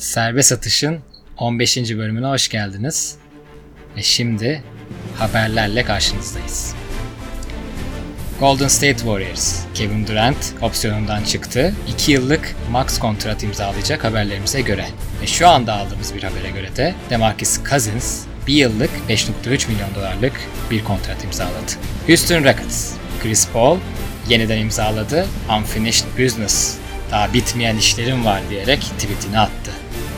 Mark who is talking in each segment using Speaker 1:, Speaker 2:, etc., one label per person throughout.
Speaker 1: Serbest Atış'ın 15. bölümüne hoş geldiniz. Ve şimdi haberlerle karşınızdayız. Golden State Warriors, Kevin Durant opsiyonundan çıktı. 2 yıllık max kontrat imzalayacak haberlerimize göre. Ve şu anda aldığımız bir habere göre de DeMarcus Cousins 1 yıllık 5.3 milyon dolarlık bir kontrat imzaladı. Houston Rockets, Chris Paul yeniden imzaladı. Unfinished Business, daha bitmeyen işlerim var diyerek tweetini attı.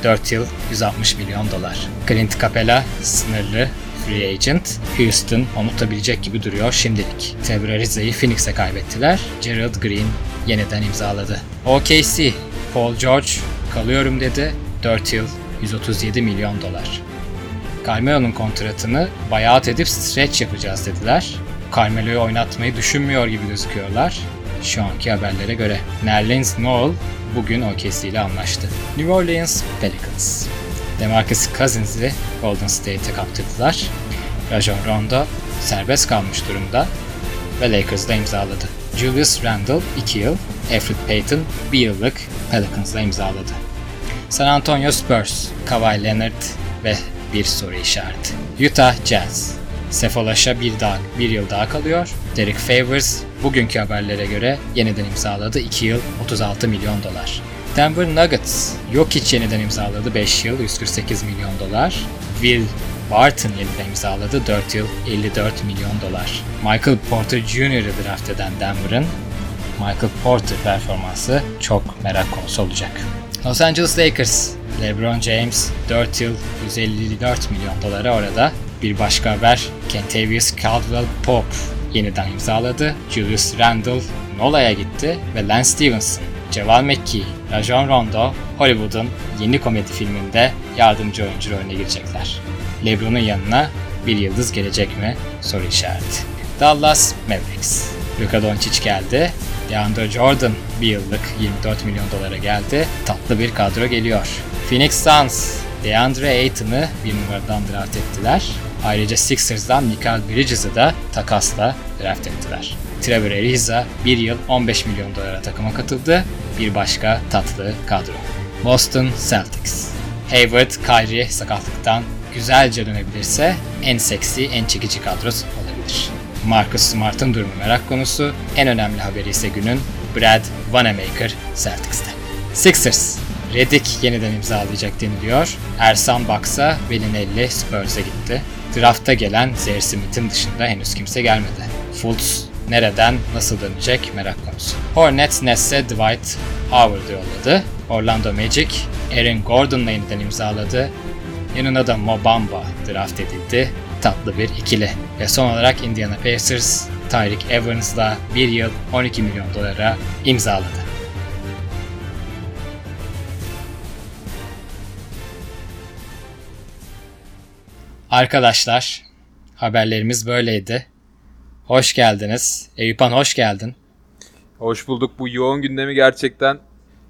Speaker 1: 4 yıl 160 milyon dolar. Clint Capela sınırlı free agent. Houston onu tutabilecek gibi duruyor şimdilik. Trevor Ariza'yı Phoenix'e kaybettiler. Gerald Green yeniden imzaladı. OKC, Paul George kalıyorum dedi. 4 yıl 137 milyon dolar. Carmelo'nun kontratını buyout edip stretch yapacağız dediler. Carmelo'yu oynatmayı düşünmüyor gibi gözüküyorlar. Şu anki haberlere göre. Nerlens Noel bugün OKC ile anlaştı. New Orleans Pelicans. DeMarcus Cousins'i Golden State'e kaptırdılar. Rajon Rondo serbest kalmış durumda ve Lakers'da imzaladı. Julius Randle 2 yıl, Alfred Payton 1 yıllık Pelicans'la imzaladı. San Antonio Spurs, Kawhi Leonard ve bir soru işareti. Utah Jazz, Sefolaş'a bir, daha, bir yıl daha kalıyor. Derek Favors bugünkü haberlere göre yeniden imzaladı 2 yıl 36 milyon dolar. Denver Nuggets, Jokic yeniden imzaladı 5 yıl 148 milyon dolar. Will Barton yeniden imzaladı 4 yıl 54 milyon dolar. Michael Porter Jr.'ı draft eden Denver'ın Michael Porter performansı çok merak konusu olacak. Los Angeles Lakers, LeBron James 4 yıl 154 milyon dolara orada. Bir başka haber, Kentavious Caldwell Pope yeniden imzaladı. Julius Randle Nola'ya gitti ve Lance Stevenson, Javal McKee, Rajon Rondo, Hollywood'un yeni komedi filminde yardımcı oyuncu rolüne girecekler. LeBron'un yanına bir yıldız gelecek mi? Soru işareti. Dallas Mavericks. Luka Doncic geldi. DeAndre Jordan bir yıllık 24 milyon dolara geldi. Tatlı bir kadro geliyor. Phoenix Suns DeAndre Ayton'ı bir numaradan draft ettiler. Ayrıca Sixers'dan Michael Bridges'ı da takasla draft ettiler. Trevor Ariza bir yıl 15 milyon dolara takıma katıldı. Bir başka tatlı kadro. Boston Celtics. Hayward, Kyrie sakatlıktan güzelce dönebilirse en seksi, en çekici kadrosu olabilir. Marcus Smart'ın durumu merak konusu. En önemli haberi ise günün Brad Wanamaker Celtics'te. Sixers. Redick yeniden imzalayacak deniliyor. Ersan Baksa Belinelli Spurs'e gitti. Drafta gelen Zaire Smith'in dışında henüz kimse gelmedi. Fultz nereden nasıl dönecek merak konusu. Hornets Nets'e Dwight Howard'ı yolladı. Orlando Magic Aaron Gordon'la yeniden imzaladı. Yanına da Mobamba draft edildi. Tatlı bir ikili. Ve son olarak Indiana Pacers Tyreek Evans'la bir yıl 12 milyon dolara imzaladı. Arkadaşlar, haberlerimiz böyleydi. Hoş geldiniz. Eyüphan hoş geldin.
Speaker 2: Hoş bulduk. Bu yoğun gündemi gerçekten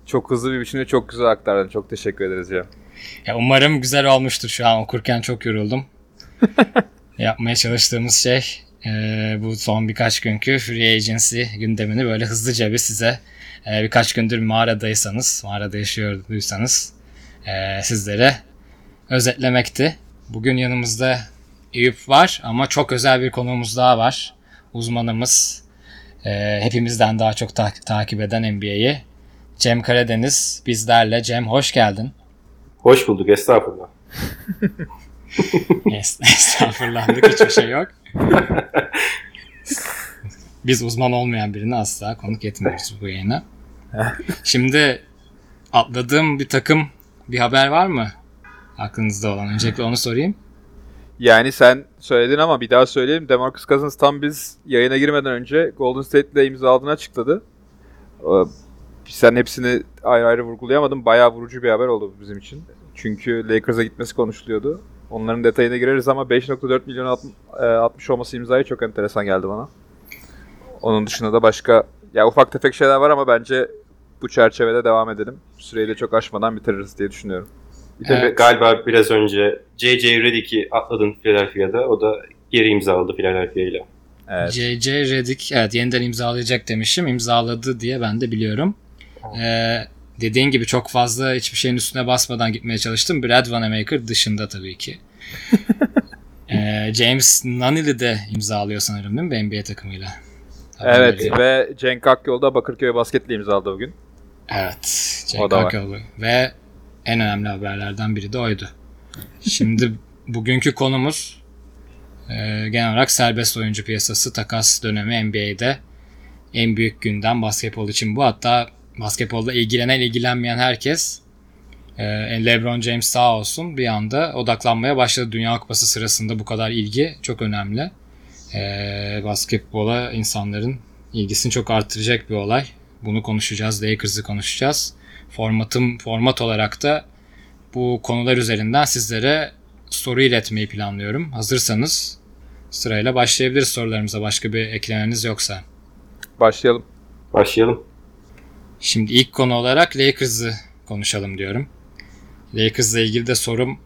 Speaker 2: çok hızlı bir biçimde çok güzel aktardın. Çok teşekkür ederiz ya.
Speaker 1: Ya umarım güzel olmuştur şu an okurken çok yoruldum. Yapmaya çalıştığımız şey e, bu son birkaç günkü Free Agency gündemini böyle hızlıca bir size e, birkaç gündür mağaradaysanız, mağarada yaşıyorduysanız e, sizlere özetlemekti. Bugün yanımızda Eyüp var ama çok özel bir konuğumuz daha var. Uzmanımız, e, hepimizden daha çok ta- takip eden NBA'yi Cem Karadeniz bizlerle. Cem hoş geldin.
Speaker 3: Hoş bulduk estağfurullah.
Speaker 1: Es- Estağfurullah hiçbir şey yok. Biz uzman olmayan birini asla konuk etmiyoruz bu yayına. Şimdi atladığım bir takım bir haber var mı? Aklınızda olan. Öncelikle onu sorayım.
Speaker 2: Yani sen söyledin ama bir daha söyleyeyim. DeMarcus Cousins tam biz yayına girmeden önce Golden State ile imzaladığını açıkladı. Ee, Sen hepsini ayrı ayrı vurgulayamadım. Bayağı vurucu bir haber oldu bizim için. Çünkü Lakers'a gitmesi konuşuluyordu. Onların detayına gireriz ama 5.4 milyon at- e, atmış olması imzayı çok enteresan geldi bana. Onun dışında da başka ya ufak tefek şeyler var ama bence bu çerçevede devam edelim. Süreyi de çok aşmadan bitiririz diye düşünüyorum.
Speaker 3: Bir de
Speaker 1: Evet.
Speaker 3: galiba biraz önce J.J. Redick'i atladın Philadelphia'da. O da geri imzaladı Philadelphia ile.
Speaker 2: Evet.
Speaker 1: J.J. Redick evet yeniden imzalayacak demişim. İmzaladı diye ben de biliyorum. Ee, dediğin gibi çok fazla hiçbir şeyin üstüne basmadan gitmeye çalıştım. Brad Wanamaker dışında tabii ki. ee, James Nunnally de imzalıyor sanırım değil mi NBA takımıyla?
Speaker 2: Evet
Speaker 1: Haberleri.
Speaker 2: ve Cenk Akyol da Bakırköy Basket'le imzaladı bugün.
Speaker 1: Evet. Cenk. Akyol. Ve en önemli haberlerden biri de oydu. Şimdi bugünkü konumuz e, genel olarak serbest oyuncu piyasası takas dönemi NBA'de en büyük gündem basketbol için bu. Hatta basketbolda ilgilenen ilgilenmeyen herkes e, LeBron James sağ olsun bir anda odaklanmaya başladı. Dünya Kupası sırasında bu kadar ilgi çok önemli. E, basketbola insanların ilgisini çok artıracak bir olay. Bunu konuşacağız. Lakers'ı konuşacağız. Formatım format olarak da bu konular üzerinden sizlere soru iletmeyi planlıyorum. Hazırsanız sırayla başlayabiliriz sorularımıza. Başka bir eklemeniz yoksa.
Speaker 2: Başlayalım.
Speaker 3: Başlayalım.
Speaker 1: Şimdi ilk konu olarak Lakers'ı konuşalım diyorum. Lakers'la ilgili de sorum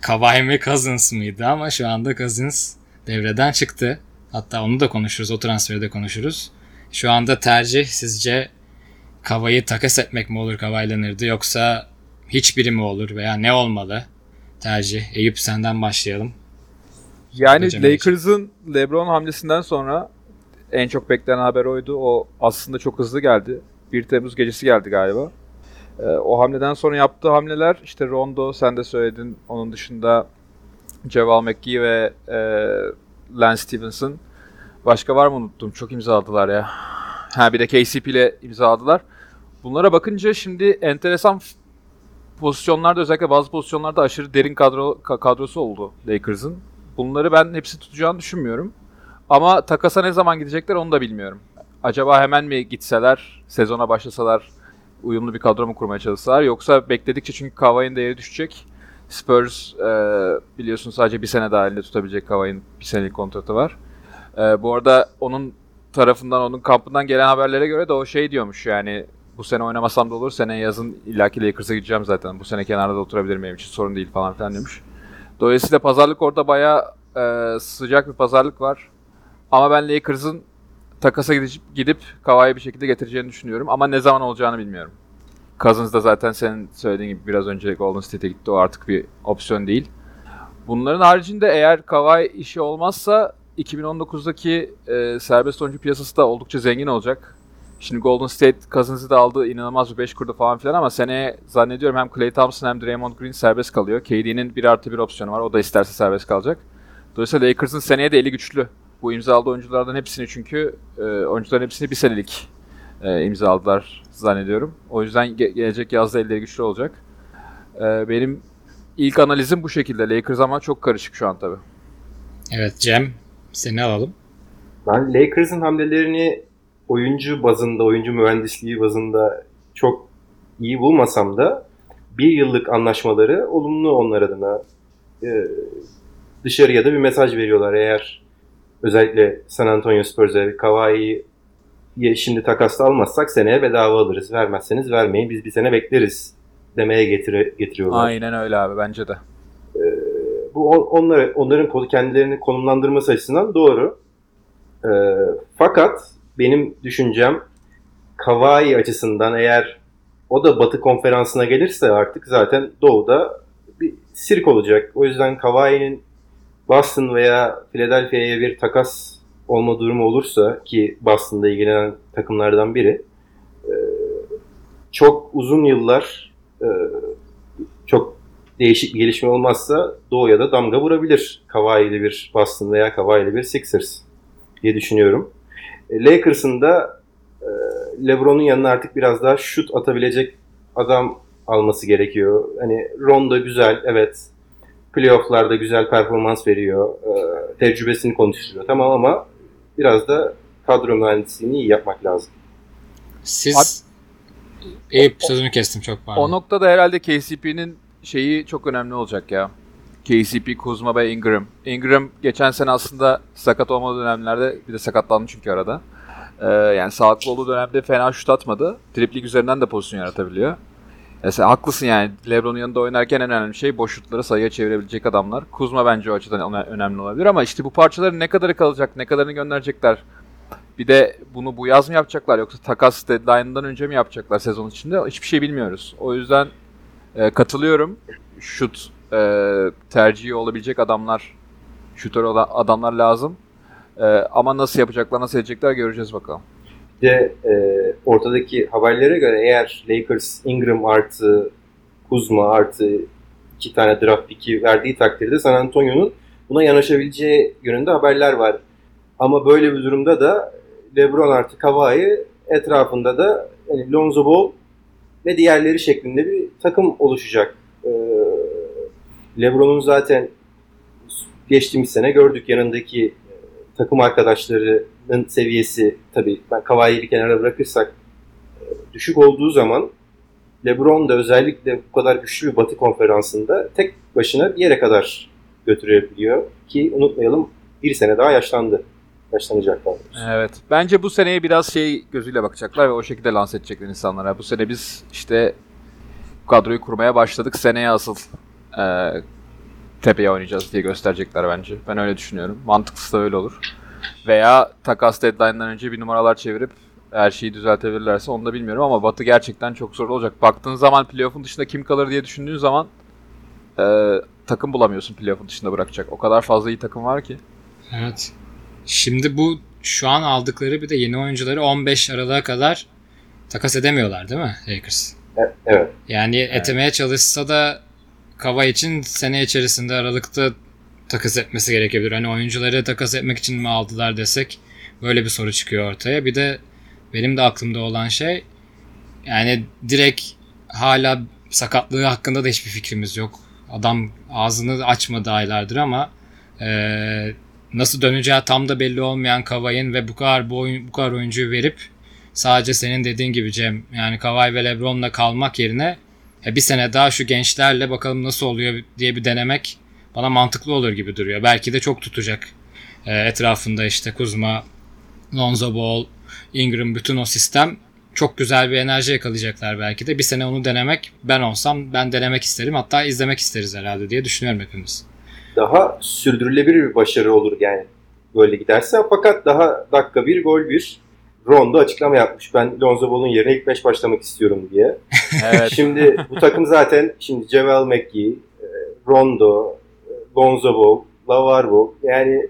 Speaker 1: Kawhi mi Cousins mıydı ama şu anda Cousins devreden çıktı. Hatta onu da konuşuruz, o transferi de konuşuruz. Şu anda tercih sizce Kawhi'yi takas etmek mi olur Kawhi Leonard'ı yoksa hiçbiri mi olur veya ne olmalı? Tercih. Eyüp senden başlayalım.
Speaker 2: Yani Lakers'ın LeBron hamlesinden sonra en çok beklenen haber oydu. O aslında çok hızlı geldi. 1 Temmuz gecesi geldi galiba. Ee, o hamleden sonra yaptığı hamleler işte Rondo sen de söyledin. Onun dışında Ceval McGee ve e, Lance Stevenson. Başka var mı unuttum? Çok imzaladılar ya. Ha bir de KCP ile imzaladılar. Bunlara bakınca şimdi enteresan pozisyonlarda özellikle bazı pozisyonlarda aşırı derin kadro ka- kadrosu oldu Lakers'ın. Bunları ben hepsi tutacağını düşünmüyorum. Ama takasa ne zaman gidecekler onu da bilmiyorum. Acaba hemen mi gitseler, sezona başlasalar, uyumlu bir kadro mu kurmaya çalışsalar yoksa bekledikçe çünkü Kawhi'nin değeri düşecek. Spurs e, biliyorsun sadece bir sene daha elinde tutabilecek Kawhi'nin bir senelik kontratı var. E, bu arada onun tarafından, onun kampından gelen haberlere göre de o şey diyormuş yani bu sene oynamasam da olur, sene yazın illaki Lakers'a gideceğim zaten. Bu sene kenarda da oturabilirim benim için sorun değil falan filan demiş. Dolayısıyla pazarlık orada bayağı e, sıcak bir pazarlık var. Ama ben Lakers'ın takasa gidip, gidip Kawhi'yi bir şekilde getireceğini düşünüyorum. Ama ne zaman olacağını bilmiyorum. Cousins da zaten senin söylediğin gibi biraz önce Golden State'e gitti. O artık bir opsiyon değil. Bunların haricinde eğer Kawhi işi olmazsa 2019'daki e, serbest oyuncu piyasası da oldukça zengin olacak. Şimdi Golden State Cousins'ı da aldı. inanılmaz bir 5 kurdu falan filan ama seneye zannediyorum hem Klay Thompson hem Draymond Green serbest kalıyor. KD'nin 1 artı 1 opsiyonu var. O da isterse serbest kalacak. Dolayısıyla Lakers'ın seneye de eli güçlü. Bu imzaladığı oyunculardan hepsini çünkü e, oyuncuların hepsini bir senelik e, imzaladılar zannediyorum. O yüzden ge- gelecek yazda elleri güçlü olacak. E, benim ilk analizim bu şekilde. Lakers ama çok karışık şu an tabii.
Speaker 1: Evet Cem seni alalım.
Speaker 3: Ben Lakers'ın hamlelerini oyuncu bazında, oyuncu mühendisliği bazında çok iyi bulmasam da bir yıllık anlaşmaları olumlu onlar adına Ee, dışarıya da bir mesaj veriyorlar. Eğer özellikle San Antonio Spurs'e Kawhi'yi şimdi takasla almazsak seneye bedava alırız. Vermezseniz vermeyin biz bir sene bekleriz demeye getire, getiriyorlar.
Speaker 2: Aynen öyle abi bence de.
Speaker 3: Bu on- onları, onların kendilerini konumlandırması açısından doğru. Ee, fakat benim düşüncem Kawhi açısından eğer o da Batı konferansına gelirse artık zaten Doğu'da bir sirk olacak. O yüzden Kawhi'nin Boston veya Philadelphia'ya bir takas olma durumu olursa ki Boston'da ilgilenen takımlardan biri e, çok uzun yıllar e, çok değişik bir gelişme olmazsa Doğu'ya da damga vurabilir. Kawhi'li bir Boston veya Kawhi'li bir Sixers diye düşünüyorum. E, Lakers'ın da e, LeBron'un yanına artık biraz daha şut atabilecek adam alması gerekiyor. Hani Rondo güzel, evet. Playoff'larda güzel performans veriyor. E, tecrübesini konuşuyor. Tamam ama biraz da kadro mühendisliğini iyi yapmak lazım.
Speaker 1: Siz Eyüp sözünü kestim çok pardon.
Speaker 2: O noktada herhalde KCP'nin şeyi çok önemli olacak ya. KCP, Kuzma ve Ingram. Ingram geçen sene aslında sakat olmadığı dönemlerde bir de sakatlandı çünkü arada. Ee, yani sağlıklı olduğu dönemde fena şut atmadı. Triplik üzerinden de pozisyon yaratabiliyor. Ya sen haklısın yani. LeBron'un yanında oynarken en önemli şey boş şutları sayıya çevirebilecek adamlar. Kuzma bence o açıdan önemli olabilir ama işte bu parçaların ne kadarı kalacak, ne kadarını gönderecekler. Bir de bunu bu yaz mı yapacaklar yoksa takas deadline'ından önce mi yapacaklar sezon içinde? Hiçbir şey bilmiyoruz. O yüzden e, katılıyorum. Şut e, tercihi olabilecek adamlar, şutör adamlar lazım. E, ama nasıl yapacaklar, nasıl edecekler göreceğiz bakalım.
Speaker 3: Bir de e, ortadaki haberlere göre eğer Lakers Ingram artı Kuzma artı iki tane draft pick'i verdiği takdirde San Antonio'nun buna yanaşabileceği yönünde haberler var. Ama böyle bir durumda da LeBron artı Kawhi etrafında da yani Lonzo Ball ve diğerleri şeklinde bir takım oluşacak. Ee, LeBron'un zaten geçtiğimiz sene gördük yanındaki e, takım arkadaşlarının seviyesi tabii ben Kawhi'yi bir kenara bırakırsak e, düşük olduğu zaman LeBron da özellikle bu kadar güçlü bir Batı konferansında tek başına bir yere kadar götürebiliyor ki unutmayalım bir sene daha yaşlandı. Yaşlanacak daha doğrusu.
Speaker 2: Evet. Bence bu seneye biraz şey gözüyle bakacaklar ve o şekilde lanse edecekler insanlara. Bu sene biz işte kadroyu kurmaya başladık. Seneye asıl e, tepeye oynayacağız diye gösterecekler bence. Ben öyle düşünüyorum. Mantıklısı da öyle olur. Veya takas deadline'dan önce bir numaralar çevirip her şeyi düzeltebilirlerse onu da bilmiyorum ama Batı gerçekten çok zor olacak. Baktığın zaman playoff'un dışında kim kalır diye düşündüğün zaman e, takım bulamıyorsun playoff'un dışında bırakacak. O kadar fazla iyi takım var ki.
Speaker 1: Evet. Şimdi bu şu an aldıkları bir de yeni oyuncuları 15 Aralık'a kadar takas edemiyorlar değil mi Lakers?
Speaker 3: E- Evet.
Speaker 1: Yani etemeye çalışsa da Kava için sene içerisinde Aralık'ta takas etmesi gerekebilir. Hani oyuncuları takas etmek için mi aldılar desek böyle bir soru çıkıyor ortaya. Bir de benim de aklımda olan şey yani direkt hala sakatlığı hakkında da hiçbir fikrimiz yok. Adam ağzını açmadı aylardır ama eee, nasıl döneceği tam da belli olmayan Kavay'ın ve bu kadar bu, oyun, bu kadar oyuncuyu verip sadece senin dediğin gibi Cem yani Kavay ve LeBron'la kalmak yerine bir sene daha şu gençlerle bakalım nasıl oluyor diye bir denemek bana mantıklı olur gibi duruyor. Belki de çok tutacak. Ee, etrafında işte Kuzma, Lonzo Ball, Ingram bütün o sistem çok güzel bir enerji yakalayacaklar belki de. Bir sene onu denemek ben olsam ben denemek isterim. Hatta izlemek isteriz herhalde diye düşünüyorum hepimiz.
Speaker 3: Daha sürdürülebilir bir başarı olur yani böyle giderse. Fakat daha dakika bir gol bir Rondo açıklama yapmış. Ben Lonzo Ball'un yerine ilk 5 başlamak istiyorum diye.
Speaker 2: Evet.
Speaker 3: Şimdi bu takım zaten şimdi Javel McGee, e, Rondo, e, Lonzo Ball, LaVar Ball. Yani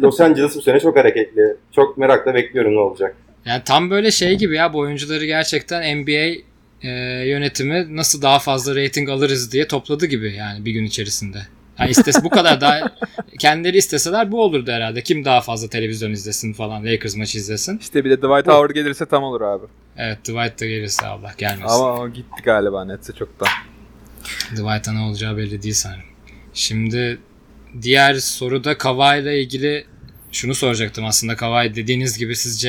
Speaker 3: Los Angeles bu sene çok hareketli. Çok merakla bekliyorum ne olacak.
Speaker 1: Yani tam böyle şey gibi ya bu oyuncuları gerçekten NBA e, yönetimi nasıl daha fazla rating alırız diye topladı gibi yani bir gün içerisinde. Yani istes bu kadar daha kendileri isteseler bu olurdu herhalde. Kim daha fazla televizyon izlesin falan Lakers maçı izlesin.
Speaker 2: İşte bir de Dwight Howard gelirse tam olur abi.
Speaker 1: Evet Dwight da gelirse Allah gelmesin.
Speaker 2: Ama o gitti galiba netse çoktan.
Speaker 1: Dwight'a ne olacağı belli değil sanırım. Şimdi diğer soruda Kawhi ile ilgili şunu soracaktım aslında. Kawhi dediğiniz gibi sizce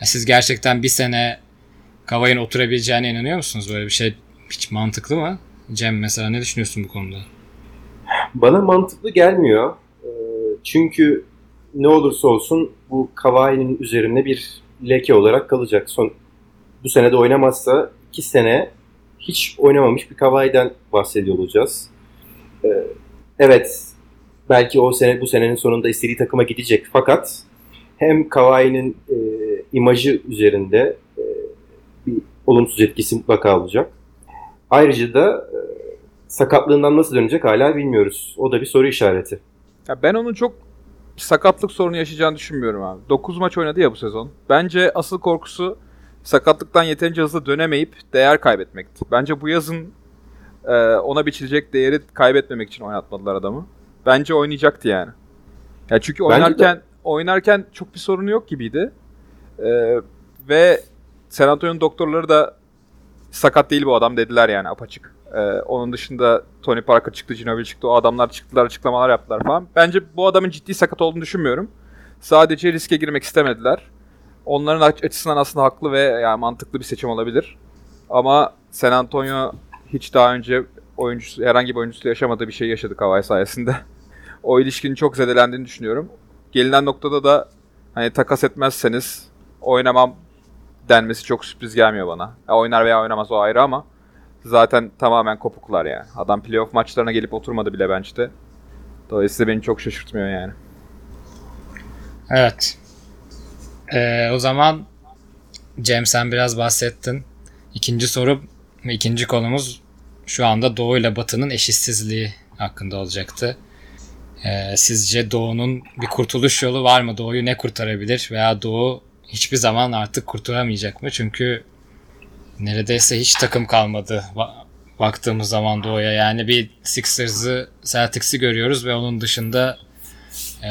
Speaker 1: ya siz gerçekten bir sene Kawhi'nin oturabileceğine inanıyor musunuz? Böyle bir şey hiç mantıklı mı? Cem mesela ne düşünüyorsun bu konuda?
Speaker 3: Bana mantıklı gelmiyor. E, Çünkü ne olursa olsun bu Kawhi'nin üzerinde bir leke olarak kalacak. Son bu sene de oynamazsa iki sene hiç oynamamış bir Kawhi'den bahsediyor olacağız. E, Evet, belki o sene bu senenin sonunda istediği takıma gidecek. Fakat hem Kawhi'nin e, imajı üzerinde e, bir olumsuz etkisi mutlaka olacak. Ayrıca da e, sakatlığından nasıl dönecek hala bilmiyoruz. O da bir soru işareti.
Speaker 2: Ya ben onun çok sakatlık sorunu yaşayacağını düşünmüyorum abi. 9 maç oynadı ya bu sezon. Bence asıl korkusu sakatlıktan yeterince hızlı dönemeyip değer kaybetmekti. Bence bu yazın e, ona biçilecek değeri kaybetmemek için oynatmadılar adamı. Bence oynayacaktı yani. Ya çünkü
Speaker 3: de.
Speaker 2: oynarken oynarken çok bir sorunu yok gibiydi. E, ve San Antonio'nun doktorları da sakat değil bu adam dediler yani apaçık. Ee, onun dışında Tony Parker çıktı, Ginobili çıktı. O adamlar çıktılar, açıklamalar yaptılar falan. Bence bu adamın ciddi sakat olduğunu düşünmüyorum. Sadece riske girmek istemediler. Onların aç- açısından aslında haklı ve yani mantıklı bir seçim olabilir. Ama San Antonio hiç daha önce oyuncusu, herhangi bir oyuncusu yaşamadığı bir şey yaşadı Kawhi sayesinde. o ilişkinin çok zedelendiğini düşünüyorum. Gelinen noktada da hani takas etmezseniz oynamam denmesi çok sürpriz gelmiyor bana. Ya oynar veya oynamaz o ayrı ama zaten tamamen kopuklar yani. Adam playoff maçlarına gelip oturmadı bile bench'te. Dolayısıyla beni çok şaşırtmıyor yani.
Speaker 1: Evet. Ee, o zaman Cem sen biraz bahsettin. İkinci soru ve ikinci konumuz şu anda Doğu ile Batı'nın eşitsizliği hakkında olacaktı. Ee, sizce Doğu'nun bir kurtuluş yolu var mı? Doğu'yu ne kurtarabilir? Veya Doğu hiçbir zaman artık kurtaramayacak mı? Çünkü neredeyse hiç takım kalmadı ba- baktığımız zaman Doğu'ya. Yani bir Sixers'ı, Celtics'i görüyoruz ve onun dışında e,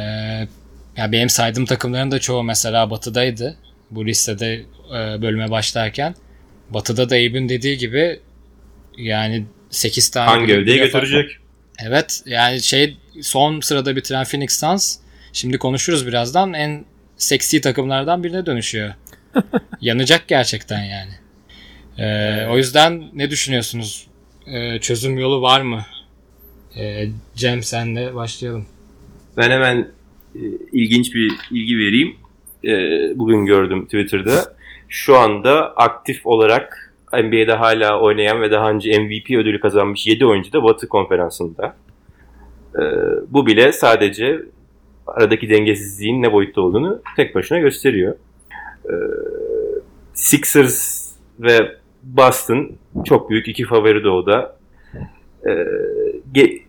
Speaker 1: ya benim saydığım takımların da çoğu mesela Batı'daydı. Bu listede e, bölüme başlarken. Batı'da da Eyüp'ün dediği gibi yani 8 tane
Speaker 3: Hangi övdeyi götürecek?
Speaker 1: Evet yani şey son sırada bitiren Phoenix Suns şimdi konuşuruz birazdan en seksi takımlardan birine dönüşüyor. Yanacak gerçekten yani. Ee, O yüzden ne düşünüyorsunuz? Ee, çözüm yolu var mı? Ee, Cem senle başlayalım.
Speaker 3: Ben hemen e, ilginç bir ilgi vereyim. E, bugün gördüm Twitter'da. Şu anda aktif olarak NBA'de hala oynayan ve daha önce MVP ödülü kazanmış 7 oyuncu da Batı konferansında. E, bu bile sadece aradaki dengesizliğin ne boyutta olduğunu tek başına gösteriyor. E, Sixers ve Boston çok büyük iki favori doğuda. E, ge-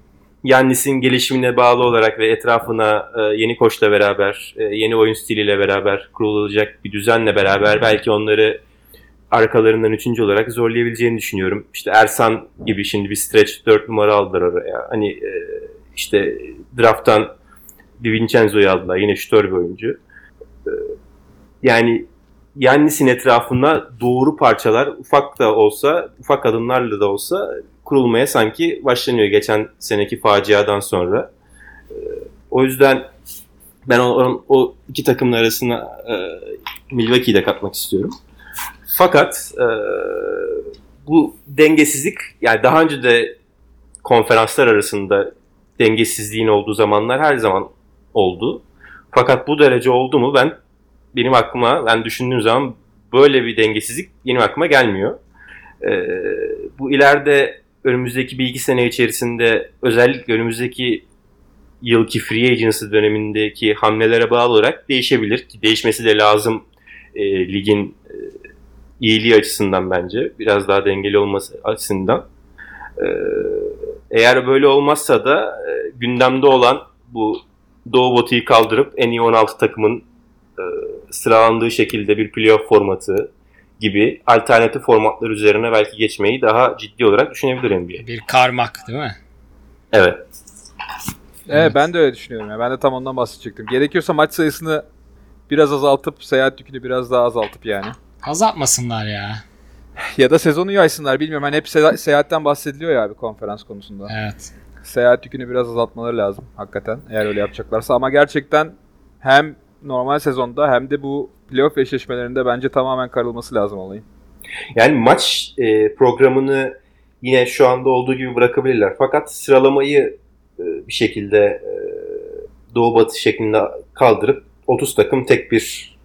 Speaker 3: Yannis'in gelişimine bağlı olarak ve etrafına e, yeni koçla beraber, e, yeni oyun stiliyle beraber kurulacak bir düzenle beraber belki onları arkalarından üçüncü olarak zorlayabileceğini düşünüyorum. İşte Ersan gibi şimdi bir stretch 4 numara aldılar oraya. Hani e, işte drafttan Di Vincenzo'yu aldılar. Yine şütör bir oyuncu. E, yani Yannis'in etrafına doğru parçalar ufak da olsa, ufak adımlarla da olsa kurulmaya sanki başlanıyor geçen seneki faciadan sonra. Ee, O yüzden ben o, o iki takımın arasına e, Milwaukee'yi de katmak istiyorum. Fakat e, bu dengesizlik yani daha önce de konferanslar arasında dengesizliğin olduğu zamanlar her zaman oldu. Fakat bu derece oldu mu ben benim aklıma ben düşündüğüm zaman böyle bir dengesizlik benim aklıma gelmiyor. Ee, bu ileride önümüzdeki bir iki sene içerisinde özellikle önümüzdeki yılki free agency dönemindeki hamlelere bağlı olarak değişebilir ki değişmesi de lazım e, ligin e, iyiliği açısından bence biraz daha dengeli olması açısından. Ee, eğer böyle olmazsa da e, gündemde olan bu Doğu Batı'yı kaldırıp en iyi 16 takımın e, sıralandığı şekilde bir playoff formatı gibi alternatif formatlar üzerine belki geçmeyi daha ciddi olarak düşünebilir NBA.
Speaker 1: Bir karmak değil mi?
Speaker 3: Evet.
Speaker 2: Evet, ben de öyle düşünüyorum. Ya. Ben de tam ondan bahsedecektim. Gerekiyorsa maç sayısını biraz azaltıp seyahat yükünü biraz daha azaltıp yani.
Speaker 1: Azaltmasınlar ya.
Speaker 2: Ya da sezonu yaysınlar bilmiyorum. Hani hep se- seyahatten bahsediliyor ya abi konferans konusunda.
Speaker 1: Evet.
Speaker 2: Seyahat yükünü biraz azaltmaları lazım hakikaten eğer öyle yapacaklarsa. Ama gerçekten hem normal sezonda hem de bu playoff eşleşmelerinde bence tamamen karılması lazım olayın.
Speaker 4: Yani maç e, programını yine şu anda olduğu gibi bırakabilirler. Fakat sıralamayı e, bir şekilde e, Doğu Batı şeklinde kaldırıp 30 takım tek bir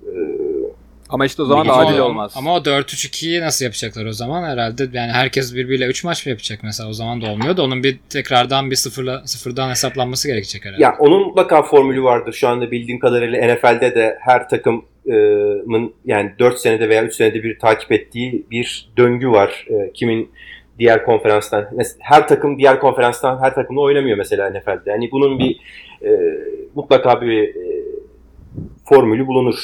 Speaker 2: Ama işte o zaman da adil
Speaker 1: o-
Speaker 2: olmaz.
Speaker 1: Ama o 4-3-2'yi nasıl yapacaklar o zaman? Herhalde yani herkes birbiriyle 3 maç mı yapacak mesela? O zaman da olmuyor da onun bir tekrardan bir sıfırla, sıfırdan hesaplanması gerekecek herhalde.
Speaker 4: Ya onun mutlaka formülü vardır. Şu anda bildiğim kadarıyla NFL'de de her takımın yani 4 senede veya 3 senede bir takip ettiği bir döngü var. E, Kimin diğer konferanstan her takım diğer konferanstan her takımla oynamıyor mesela NFL'de. Yani bunun bir e, mutlaka bir e, formülü bulunur.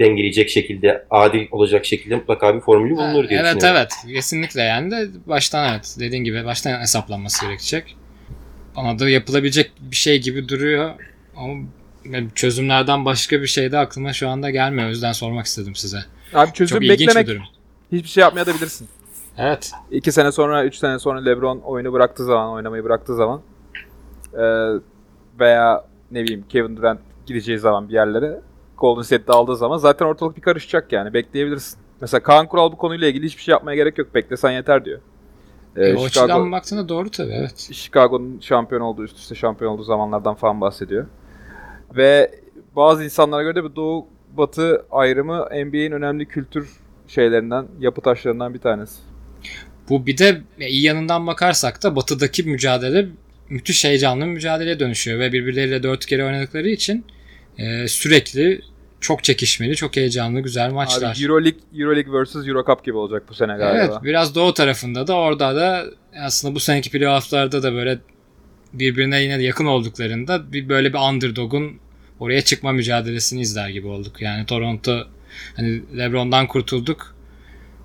Speaker 4: Dengeleyecek şekilde, adil olacak şekilde mutlaka bir formülü bulunur diye
Speaker 1: evet
Speaker 4: düşünüyorum.
Speaker 1: evet kesinlikle yani de baştan evet dediğin gibi baştan hesaplanması gerekecek. Bana da yapılabilecek bir şey gibi duruyor ama çözümlerden başka bir şey de aklıma şu anda gelmiyor. O yüzden sormak istedim size.
Speaker 2: Abi çözüm
Speaker 1: Çok ilginç
Speaker 2: beklemek
Speaker 1: bir durum.
Speaker 2: hiçbir şey yapmaya da bilirsin.
Speaker 1: Evet.
Speaker 2: 2 sene sonra, 3 sene sonra LeBron oyunu bıraktığı zaman, oynamayı bıraktığı zaman e, veya ne bileyim Kevin Durant gideceği zaman bir yerlere Golden State'de aldığı zaman zaten ortalık bir karışacak yani. Bekleyebilirsin. Mesela Kaan Kural bu konuyla ilgili hiçbir şey yapmaya gerek yok. Beklesen yeter diyor. E,
Speaker 1: E, o açıdan baktığında doğru tabii evet.
Speaker 2: Chicago'nun şampiyon olduğu, üst üste şampiyon olduğu zamanlardan falan bahsediyor. Ve bazı insanlara göre de bu Doğu Batı ayrımı NBA'in önemli kültür şeylerinden, yapı taşlarından bir tanesi.
Speaker 1: Bu bir de iyi yanından bakarsak da batıdaki mücadele müthiş heyecanlı bir mücadeleye dönüşüyor ve birbirleriyle dört kere oynadıkları için e, sürekli çok çekişmeli, çok heyecanlı, güzel maçlar.
Speaker 2: Abi Euroleague, Euroleague vs Euro Cup gibi olacak bu sene galiba.
Speaker 1: Evet biraz doğu tarafında da orada da aslında bu seneki playofflarda da böyle birbirine yine yakın olduklarında bir böyle bir underdog'un oraya çıkma mücadelesini izler gibi olduk. Yani Toronto hani LeBron'dan kurtulduk.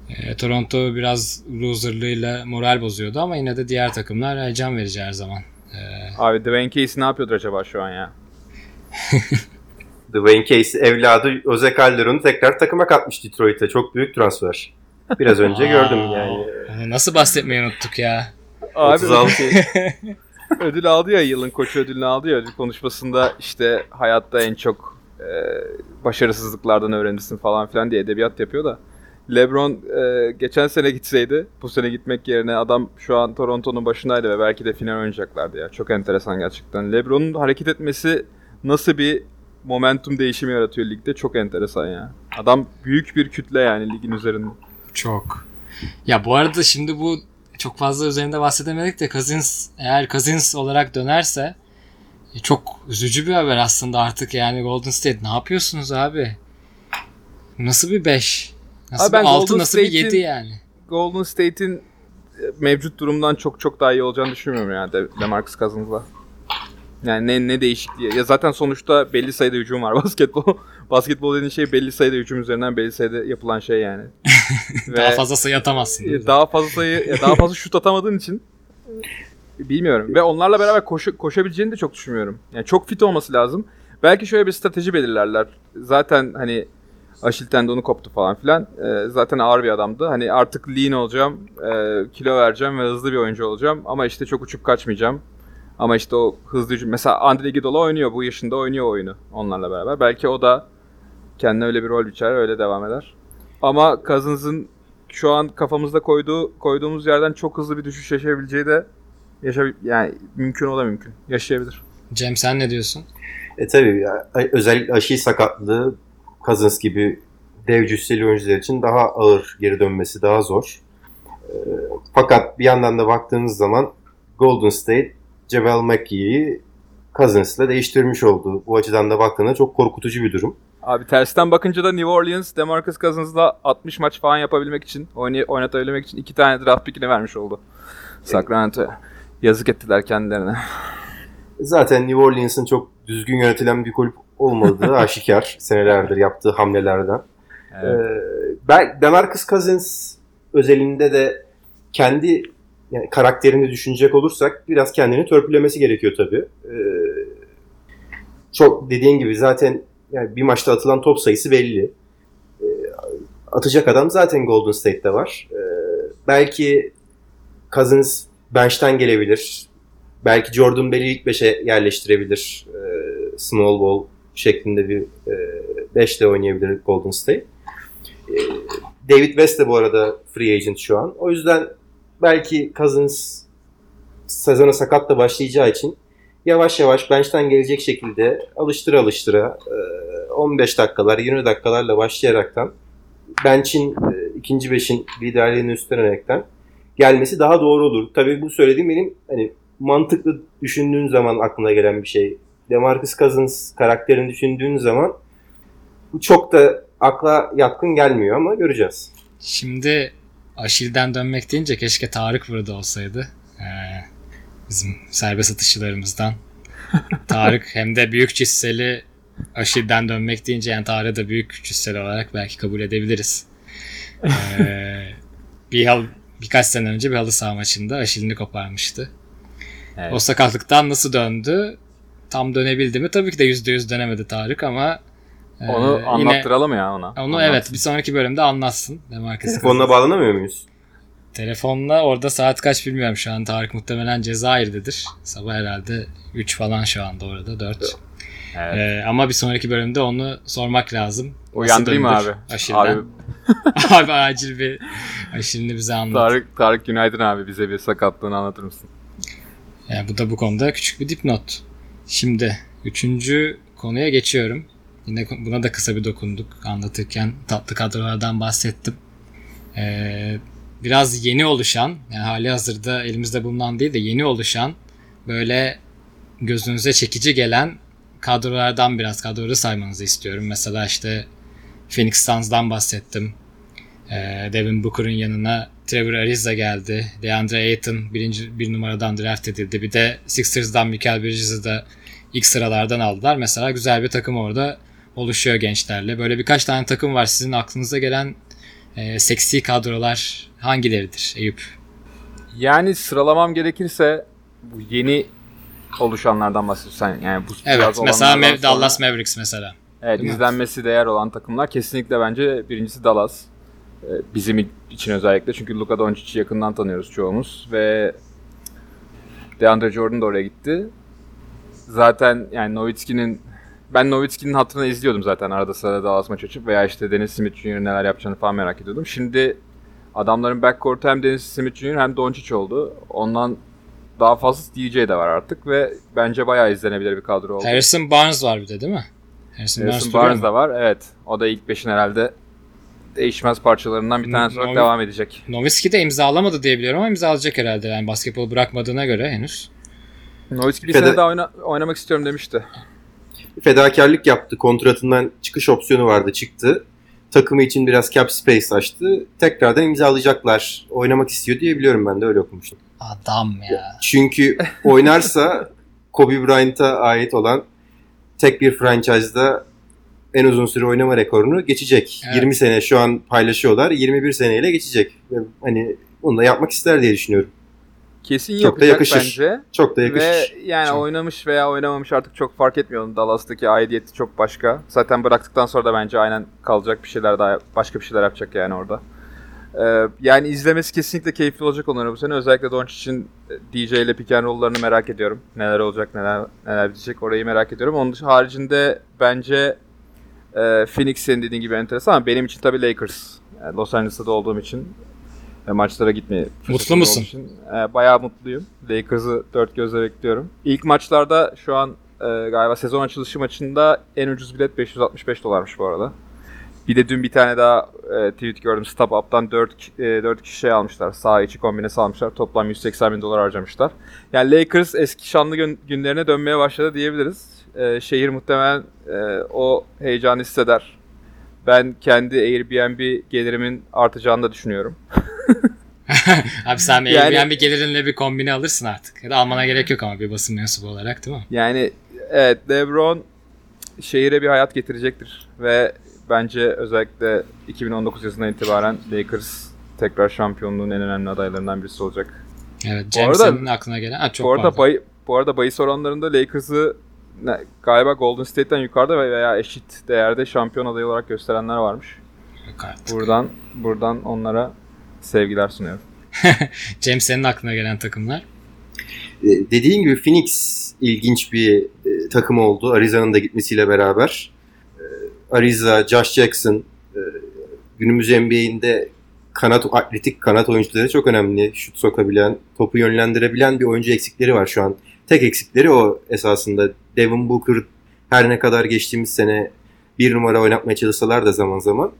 Speaker 1: E, Toronto biraz loserlığıyla moral bozuyordu ama yine de diğer takımlar heyecan verici her zaman. E,
Speaker 2: Abi Dwayne Casey ne yapıyordur acaba şu an ya?
Speaker 3: Dwayne Casey evladı Jose Calderon'u tekrar takıma katmış Detroit'e. Çok büyük transfer. Biraz önce gördüm yani.
Speaker 1: Onu nasıl bahsetmeyi unuttuk ya.
Speaker 2: Abi
Speaker 3: 36.
Speaker 2: ödül aldı ya yılın koçu ödülünü aldı ya ödül konuşmasında işte hayatta en çok e, başarısızlıklardan öğrenirsin falan filan diye edebiyat yapıyor da LeBron e, geçen sene gitseydi bu sene gitmek yerine adam şu an Toronto'nun başındaydı ve belki de final oynayacaklardı ya. Çok enteresan gerçekten. LeBron'un hareket etmesi nasıl bir momentum değişimi yaratıyor ligde çok enteresan ya. Adam büyük bir kütle yani ligin üzerinde.
Speaker 1: Çok. Ya bu arada şimdi bu çok fazla üzerinde bahsedemedik de Cousins eğer Cousins olarak dönerse e, çok üzücü bir haber aslında artık yani Golden State ne yapıyorsunuz abi? Nasıl bir 5? Nasıl
Speaker 2: Abi ben
Speaker 1: bir 6
Speaker 2: Golden
Speaker 1: nasıl bir
Speaker 2: State'in-
Speaker 1: 7 yani?
Speaker 2: Golden State'in e, mevcut durumdan çok çok daha iyi olacağını düşünmüyorum yani De DeMarcus Cousins'la. Yani ne ne değişikliği. Ya zaten sonuçta belli sayıda hücum var basketbol. basketbol dediğin şey belli sayıda hücum üzerinden belli sayıda yapılan şey yani. Ve
Speaker 1: Daha fazla sayı atamazsın.
Speaker 2: e, daha fazla sayı daha fazla şut atamadığın için e, bilmiyorum. Ve onlarla beraber koşu, koşabileceğini de çok düşünmüyorum. Yani çok fit olması lazım. Belki şöyle bir strateji belirlerler. Zaten hani Aşil tendonu koptu falan filan. Ee, zaten ağır bir adamdı. Hani artık lean olacağım, e, kilo vereceğim ve hızlı bir oyuncu olacağım. Ama işte çok uçup kaçmayacağım. Ama işte o hızlı hücum. Mesela Andre Iguodala oynuyor. Bu yaşında oynuyor oyunu onlarla beraber. Belki o da kendine öyle bir rol biçer, öyle devam eder. Ama Cousins'ın şu an kafamızda koyduğu koyduğumuz yerden çok hızlı bir düşüş yaşayabileceği de yaşa yani mümkün o da mümkün. Yaşayabilir.
Speaker 1: Cem sen ne diyorsun?
Speaker 3: E tabii ya, özellikle aşil sakatlığı Cousins gibi dev cüsseli oyuncular için daha ağır geri dönmesi daha zor. E, fakat bir yandan da baktığınız zaman Golden State Javel McGee'yi Cousins'la değiştirmiş oldu. Bu açıdan da baktığında çok korkutucu bir durum.
Speaker 2: Abi tersten bakınca da New Orleans DeMarcus Cousins'la 60 maç falan yapabilmek için, oynatabilmek için iki tane draft pickini vermiş oldu. Sacramento'ya. Yazık ettiler kendilerine.
Speaker 3: Zaten New Orleans'ın çok düzgün yönetilen bir kulüp olmadığı aşikar senelerdir yaptığı hamlelerden.
Speaker 2: Evet.
Speaker 3: Ee, ben Demarcus Cousins özelinde de kendi yani karakterini düşünecek olursak biraz kendini törpülemesi gerekiyor tabii. Ee, çok dediğin gibi zaten yani bir maçta atılan top sayısı belli. Ee, atacak adam zaten Golden State'te var. Ee, belki Cousins bench'ten gelebilir. Belki Jordan Bell'i ilk 5'e yerleştirebilir. Ee, small ball şeklinde bir 5'te oynayabilir Golden State. Ee, David West de bu arada free agent şu an. O yüzden belki Cousins sezona sakatla başlayacağı için yavaş yavaş bench'ten gelecek şekilde alıştıra alıştıra e, 15 dakikalar 20 dakikalarla başlayaraktan bench'in ikinci beşin liderliğini üstlenerekten gelmesi daha doğru olur. Tabii bu söylediğim benim hani mantıklı düşündüğün zaman aklına gelen bir şey. DeMarcus Cousins karakterini düşündüğün zaman bu çok da akla yatkın gelmiyor ama göreceğiz.
Speaker 1: Şimdi Aşil'den dönmek deyince keşke Tarık burada olsaydı. Ee, bizim serbest atışçılarımızdan. Tarık hem de büyük cisseli Aşil'den dönmek deyince yani Tarık'ı da büyük cisseli olarak belki kabul edebiliriz. Ee, bir hal, birkaç sene önce bir halı saha maçında Aşil'ini koparmıştı.
Speaker 2: Evet.
Speaker 1: O sakatlıktan nasıl döndü? Tam dönebildi mi? Tabii ki de %100 dönemedi Tarık ama
Speaker 2: Onu
Speaker 1: yine
Speaker 2: anlattıralım ya ona.
Speaker 1: onu
Speaker 2: Anlat.
Speaker 1: evet bir sonraki bölümde anlatsın. Demarcus
Speaker 3: Telefonla bağlanamıyor muyuz?
Speaker 1: Telefonla orada saat kaç bilmiyorum şu an. Tarık muhtemelen Cezayir'dedir. Sabah herhalde 3 falan şu anda orada 4.
Speaker 2: Evet.
Speaker 1: Ee, ama bir sonraki bölümde onu sormak lazım.
Speaker 2: Uyandırayım abi?
Speaker 1: Aşilden?
Speaker 2: Abi
Speaker 1: Abi, acil bir aşilini bize anlat.
Speaker 2: Tarık, Tarık günaydın abi bize bir sakatlığını anlatır mısın?
Speaker 1: Yani bu da bu konuda küçük bir dipnot. Şimdi üçüncü konuya geçiyorum. Yine buna da kısa bir dokunduk anlatırken tatlı kadrolardan bahsettim. Ee, biraz yeni oluşan yani hali hazırda elimizde bulunan değil de yeni oluşan böyle gözünüze çekici gelen kadrolardan biraz kadroları saymanızı istiyorum. Mesela işte Phoenix Suns'dan bahsettim. Ee, Devin Booker'ın yanına Trevor Ariza geldi. DeAndre Ayton birinci bir numaradan draft edildi. Bir de Sixers'dan Michael Bridges'ı da ilk sıralardan aldılar. Mesela güzel bir takım orada oluşuyor gençlerle. Böyle birkaç tane takım var. Sizin aklınıza gelen e, seksi kadrolar hangileridir Eyüp?
Speaker 2: Yani sıralamam gerekirse bu yeni oluşanlardan bahsediyorsan yani bu
Speaker 1: Evet mesela
Speaker 2: sonra-
Speaker 1: Dallas Mavericks mesela.
Speaker 2: Evet
Speaker 1: Değil mi?
Speaker 2: izlenmesi değer olan takımlar kesinlikle bence birincisi Dallas. Ee, Bizim için özellikle çünkü Luka Doncic'i yakından tanıyoruz çoğumuz ve DeAndre Jordan da oraya gitti. Zaten yani Nowitzki'nin ben Nowitzki'nin hatırına izliyordum zaten arada sırada Dallas maç açıp veya işte Dennis Smith Jr. neler yapacağını falan merak ediyordum. Şimdi adamların backcourt'u hem Dennis Smith Jr. hem Doncic oldu. Ondan daha fazla DJ de var artık ve bence bayağı izlenebilir bir kadro oldu.
Speaker 1: Harrison Barnes var bir de değil mi? Harrison,
Speaker 2: Harrison Barnes da var. Evet. O da ilk 5'in herhalde değişmez parçalarından bir tanesi olarak
Speaker 1: Novi-
Speaker 2: devam edecek.
Speaker 1: Nowitzki de imzalamadı diye biliyorum ama imzalayacak herhalde. Yani basketbol bırakmadığına göre henüz.
Speaker 2: Nowitzki bir
Speaker 3: Fede-
Speaker 2: sene daha oyna- oynamak istiyorum demişti.
Speaker 3: Fedakarlık yaptı. Kontratından çıkış opsiyonu vardı çıktı. Takımı için biraz cap space açtı. Tekrardan imzalayacaklar. Oynamak istiyor diye biliyorum ben de öyle okumuştum.
Speaker 1: Adam ya.
Speaker 3: Çünkü oynarsa Kobe Bryant'a ait olan tek bir franchise'da en uzun süre oynama rekorunu geçecek.
Speaker 1: Evet.
Speaker 3: 20 sene şu an paylaşıyorlar. 21 seneyle geçecek. Hani bunu da yapmak ister diye düşünüyorum.
Speaker 2: Kesin
Speaker 3: Çok da
Speaker 2: yapacak
Speaker 3: yakışır.
Speaker 2: bence.
Speaker 3: Çok da yakışır.
Speaker 2: Ve yani
Speaker 3: Çok.
Speaker 2: oynamış veya oynamamış artık çok fark etmiyor. Dallas'taki aidiyeti çok başka. Zaten bıraktıktan sonra da bence aynen kalacak bir şeyler daha başka bir şeyler yapacak yani orada. Ee, yani izlemesi kesinlikle keyifli olacak onların bu sene. Özellikle Doncic'in DJ ile pick and roll'larını merak ediyorum. Neler olacak, neler neler bitecek orayı merak ediyorum. Onun haricinde bence e, Phoenix senin dediğin gibi enteresan ama benim için tabii Lakers. Yani Los Angeles'ta da olduğum için ve maçlara gitmeye fırsatım
Speaker 1: musun?
Speaker 2: için, e, bayağı mutluyum. Lakers'ı dört gözle bekliyorum. İlk maçlarda şu an e, galiba sezon açılışı maçında en ucuz bilet 565 dolarmış bu arada. Bir de dün bir tane daha e, tweet gördüm. Stop Up'tan 4, e, 4 kişi şey almışlar. Sağ içi kombinesi almışlar. Toplam 180 bin dolar harcamışlar. Yani Lakers eski şanlı gün- günlerine dönmeye başladı diyebiliriz. E, şehir muhtemelen e, o heyecanı hisseder. Ben kendi Airbnb gelirimin artacağını da düşünüyorum.
Speaker 1: Abi sen
Speaker 2: Yani-
Speaker 1: Airbnb gelirinle bir kombine alırsın artık. Ya da almana gerek yok ama bir basın mensubu olarak değil mi?
Speaker 2: Yani evet LeBron şehire bir hayat getirecektir ve bence özellikle 2019 yazından itibaren Lakers tekrar şampiyonluğun en önemli adaylarından birisi olacak.
Speaker 1: Evet.
Speaker 2: Bu
Speaker 1: James
Speaker 2: arada-
Speaker 1: senin aklına gelen. Ha, çok
Speaker 2: bu arada
Speaker 1: pardon.
Speaker 2: bay, bu arada bahis oranlarında Lakers'ı galiba Golden State'ten yukarıda veya eşit değerde şampiyon adayı olarak gösterenler varmış.
Speaker 1: Yok artık.
Speaker 2: Buradan buradan onlara sevgiler sunuyorum.
Speaker 1: James senin aklına gelen takımlar.
Speaker 3: E, dediğin gibi Phoenix ilginç bir e, takım oldu. Ariza'nın da gitmesiyle beraber. E, Ariza, Josh Jackson e, günümüz NBA'inde kanat atletik kanat oyuncuları çok önemli. Şut sokabilen, topu yönlendirebilen bir oyuncu eksikleri var şu an. Tek eksikleri o esasında. Devin Booker her ne kadar geçtiğimiz sene bir numara oynatmaya çalışsalar da zaman zaman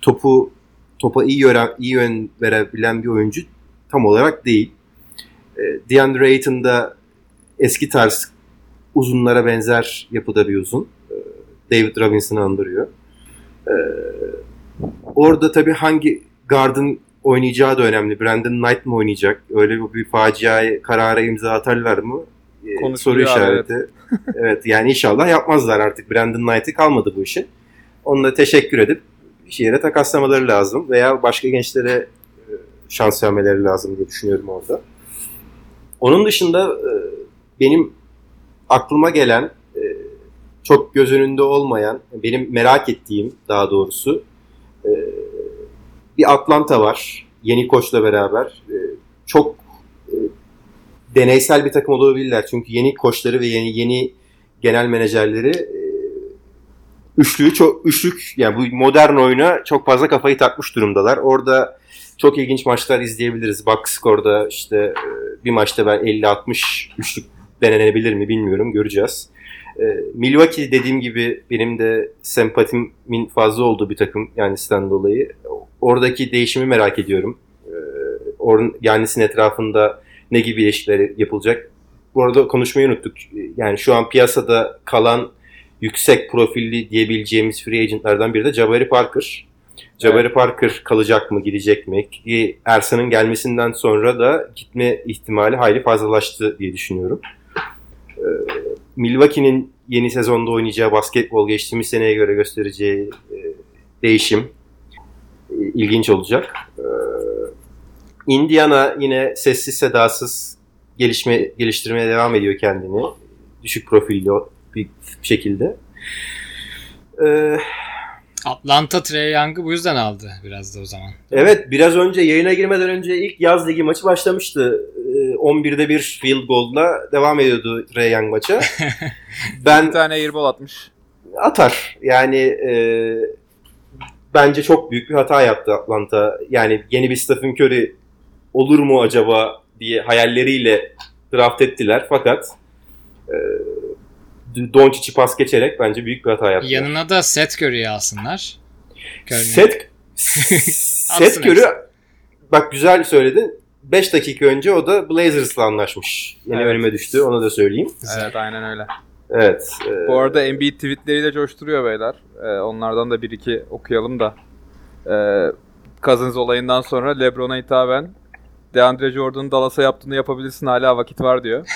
Speaker 3: topu topa iyi yören, iyi yön verebilen bir oyuncu tam olarak değil. E, DeAndre Ayton da eski tarz uzunlara benzer yapıda bir uzun. E, David Robinson'ı andırıyor. E, orada tabii hangi guard'ın oynayacağı da önemli. Brandon Knight mı oynayacak? Öyle bir, faciaya karara imza atarlar mı? E, soru işareti. Evet. yani inşallah yapmazlar artık. Brandon Knight'i kalmadı bu işin. Onunla teşekkür edip bir yere takaslamaları lazım veya başka gençlere e, şans vermeleri lazım diye düşünüyorum orada. Onun dışında e, benim aklıma gelen e, çok göz önünde olmayan, benim merak ettiğim daha doğrusu bir Atlanta var. Yeni koçla beraber. Çok deneysel bir takım olabilirler. Çünkü yeni koçları ve yeni yeni genel menajerleri e, üçlüyü çok üçlük yani bu modern oyuna çok fazla kafayı takmış durumdalar. Orada çok ilginç maçlar izleyebiliriz. Box score'da işte e, bir maçta ben 50-60 üçlük denenebilir mi bilmiyorum. Göreceğiz. E, Milwaukee dediğim gibi benim de sempatimin fazla olduğu bir takım yani sizden dolayı. Oradaki değişimi merak ediyorum. Yannis'in etrafında ne gibi ilişkiler yapılacak? Bu arada konuşmayı unuttuk. Yani şu an piyasada kalan yüksek profilli diyebileceğimiz free agentlardan biri de Jabari Parker. Jabari Parker kalacak mı, gidecek mi? Ki Ersan'ın gelmesinden sonra da gitme ihtimali hayli fazlalaştı diye düşünüyorum. Ee, Milwaukee'nin yeni sezonda oynayacağı basketbol geçtiğimiz seneye göre göstereceği e, değişim e, ilginç olacak. Ee, Indiana yine sessiz sedasız gelişme geliştirmeye devam ediyor kendini. Düşük profilli bir şekilde. Ee,
Speaker 1: Atlanta Trey Young'ı bu yüzden aldı biraz da o zaman.
Speaker 3: evet biraz önce yayına girmeden önce ilk yaz ligi maçı başlamıştı. Ee, 11'de bir field goal'la devam ediyordu Ray Young maça.
Speaker 2: Bir
Speaker 3: ben
Speaker 2: tane airball atmış.
Speaker 3: atar. Yani e, bence çok büyük bir hata yaptı Atlanta. Yani yeni bir Stephen Curry olur mu acaba diye hayalleriyle draft ettiler. Fakat e, Doncic'i pas geçerek bence büyük bir hata yaptılar.
Speaker 1: Yanına da Seth Curry'i alsınlar. Curry'nin-
Speaker 3: Set Set
Speaker 1: Atsın
Speaker 3: Curry bak güzel söyledin. 5 dakika önce o da Blazers'la anlaşmış. Yeni
Speaker 2: Evet.
Speaker 3: önüme düştü onu da söyleyeyim.
Speaker 2: Evet aynen öyle.
Speaker 3: Evet. e,
Speaker 2: Bu arada Embiid tweetleriyle coşturuyor beyler. Ee, onlardan da bir iki okuyalım da. Ee, Cousins olayından sonra LeBron'a hitaben DeAndre Jordan'ın Dallas'a yaptığını yapabilirsin hala vakit var diyor.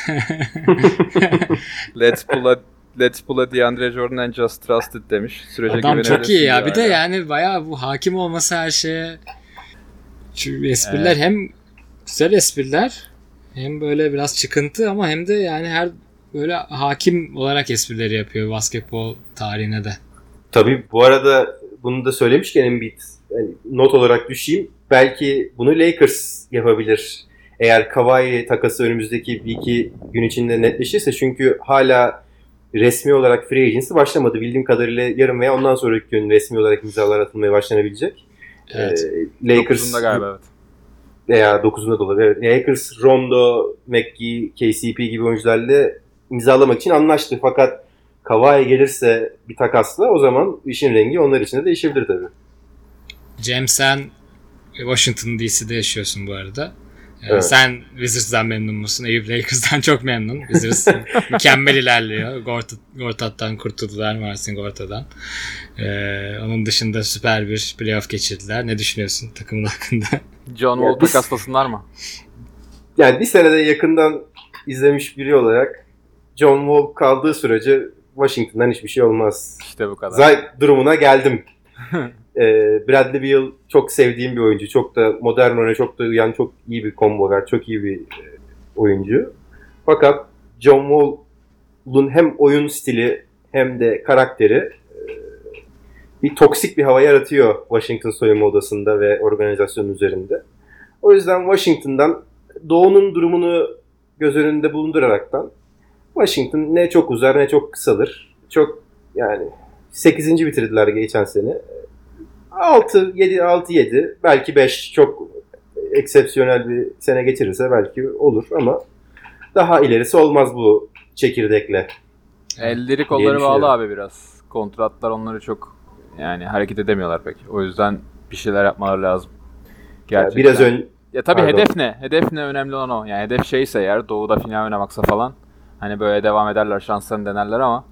Speaker 2: let's pull a Let's pull a DeAndre Jordan and just trust it demiş. Sürece
Speaker 1: Adam çok iyi ya. Bir de yani bayağı bu hakim olması her şeye. Şu espriler hem güzel espriler hem böyle biraz çıkıntı ama hem de yani her böyle hakim olarak esprileri yapıyor basketbol tarihine de.
Speaker 3: Tabii bu arada bunu da söylemişken Embiid yani not olarak düşeyim. Belki bunu Lakers yapabilir. Eğer Kawhi takası önümüzdeki bir iki gün içinde netleşirse çünkü hala resmi olarak free agency başlamadı. Bildiğim kadarıyla yarın veya ondan sonraki gün resmi olarak imzalar atılmaya başlanabilecek.
Speaker 1: Evet.
Speaker 3: Ee, Lakers
Speaker 2: Dokuzunda galiba evet.
Speaker 3: veya 9'unda da olabilir. Evet. Lakers, Rondo, McGee, KCP gibi oyuncularla imzalamak için anlaştı. Fakat Kawhi gelirse bir takasla o zaman işin rengi onlar için de değişebilir tabii.
Speaker 1: Cem sen Washington DC'de yaşıyorsun bu arada. Ee,
Speaker 3: Evet.
Speaker 1: Sen Wizards'dan memnun musun? Eyüp Lakers'dan çok memnun. Wizards mükemmel ilerliyor. Gortat, Gortat'tan kurtuldular. Marcin Gortat'tan. Ee, onun dışında süper bir playoff geçirdiler. Ne düşünüyorsun takımın hakkında?
Speaker 2: John Wall takaslasınlar mı?
Speaker 3: Yani bir senede yakından izlemiş biri olarak John Wall kaldığı sürece Washington'dan hiçbir şey olmaz.
Speaker 2: İşte bu kadar.
Speaker 3: Zay durumuna geldim. Ee, Bradley Beal çok sevdiğim bir oyuncu. Çok da modern oyuna çok da uyan çok iyi bir combo ver. Çok iyi bir e, oyuncu. Fakat John Wall'un hem oyun stili hem de karakteri e, bir toksik bir hava yaratıyor Washington soyunma odasında ve organizasyonun üzerinde. O yüzden Washington'dan Doğu'nun durumunu göz önünde bulunduraraktan Washington ne çok uzar ne çok kısalır. Çok yani 8. bitirdiler geçen sene. 6 7 6 7 belki 5 çok eksepsiyonel bir sene geçirirse belki olur ama daha ilerisi olmaz bu çekirdekle.
Speaker 2: Elleri kolları bağlı abi biraz. Kontratlar onları çok yani hareket edemiyorlar pek. O yüzden bir şeyler yapmaları lazım. Gerçekten.
Speaker 3: biraz ön
Speaker 2: Ya tabii
Speaker 3: Pardon.
Speaker 2: hedef ne? Hedef ne önemli olan o. Yani hedef şeyse eğer doğuda final oynamaksa falan hani böyle devam ederler şanslarını denerler ama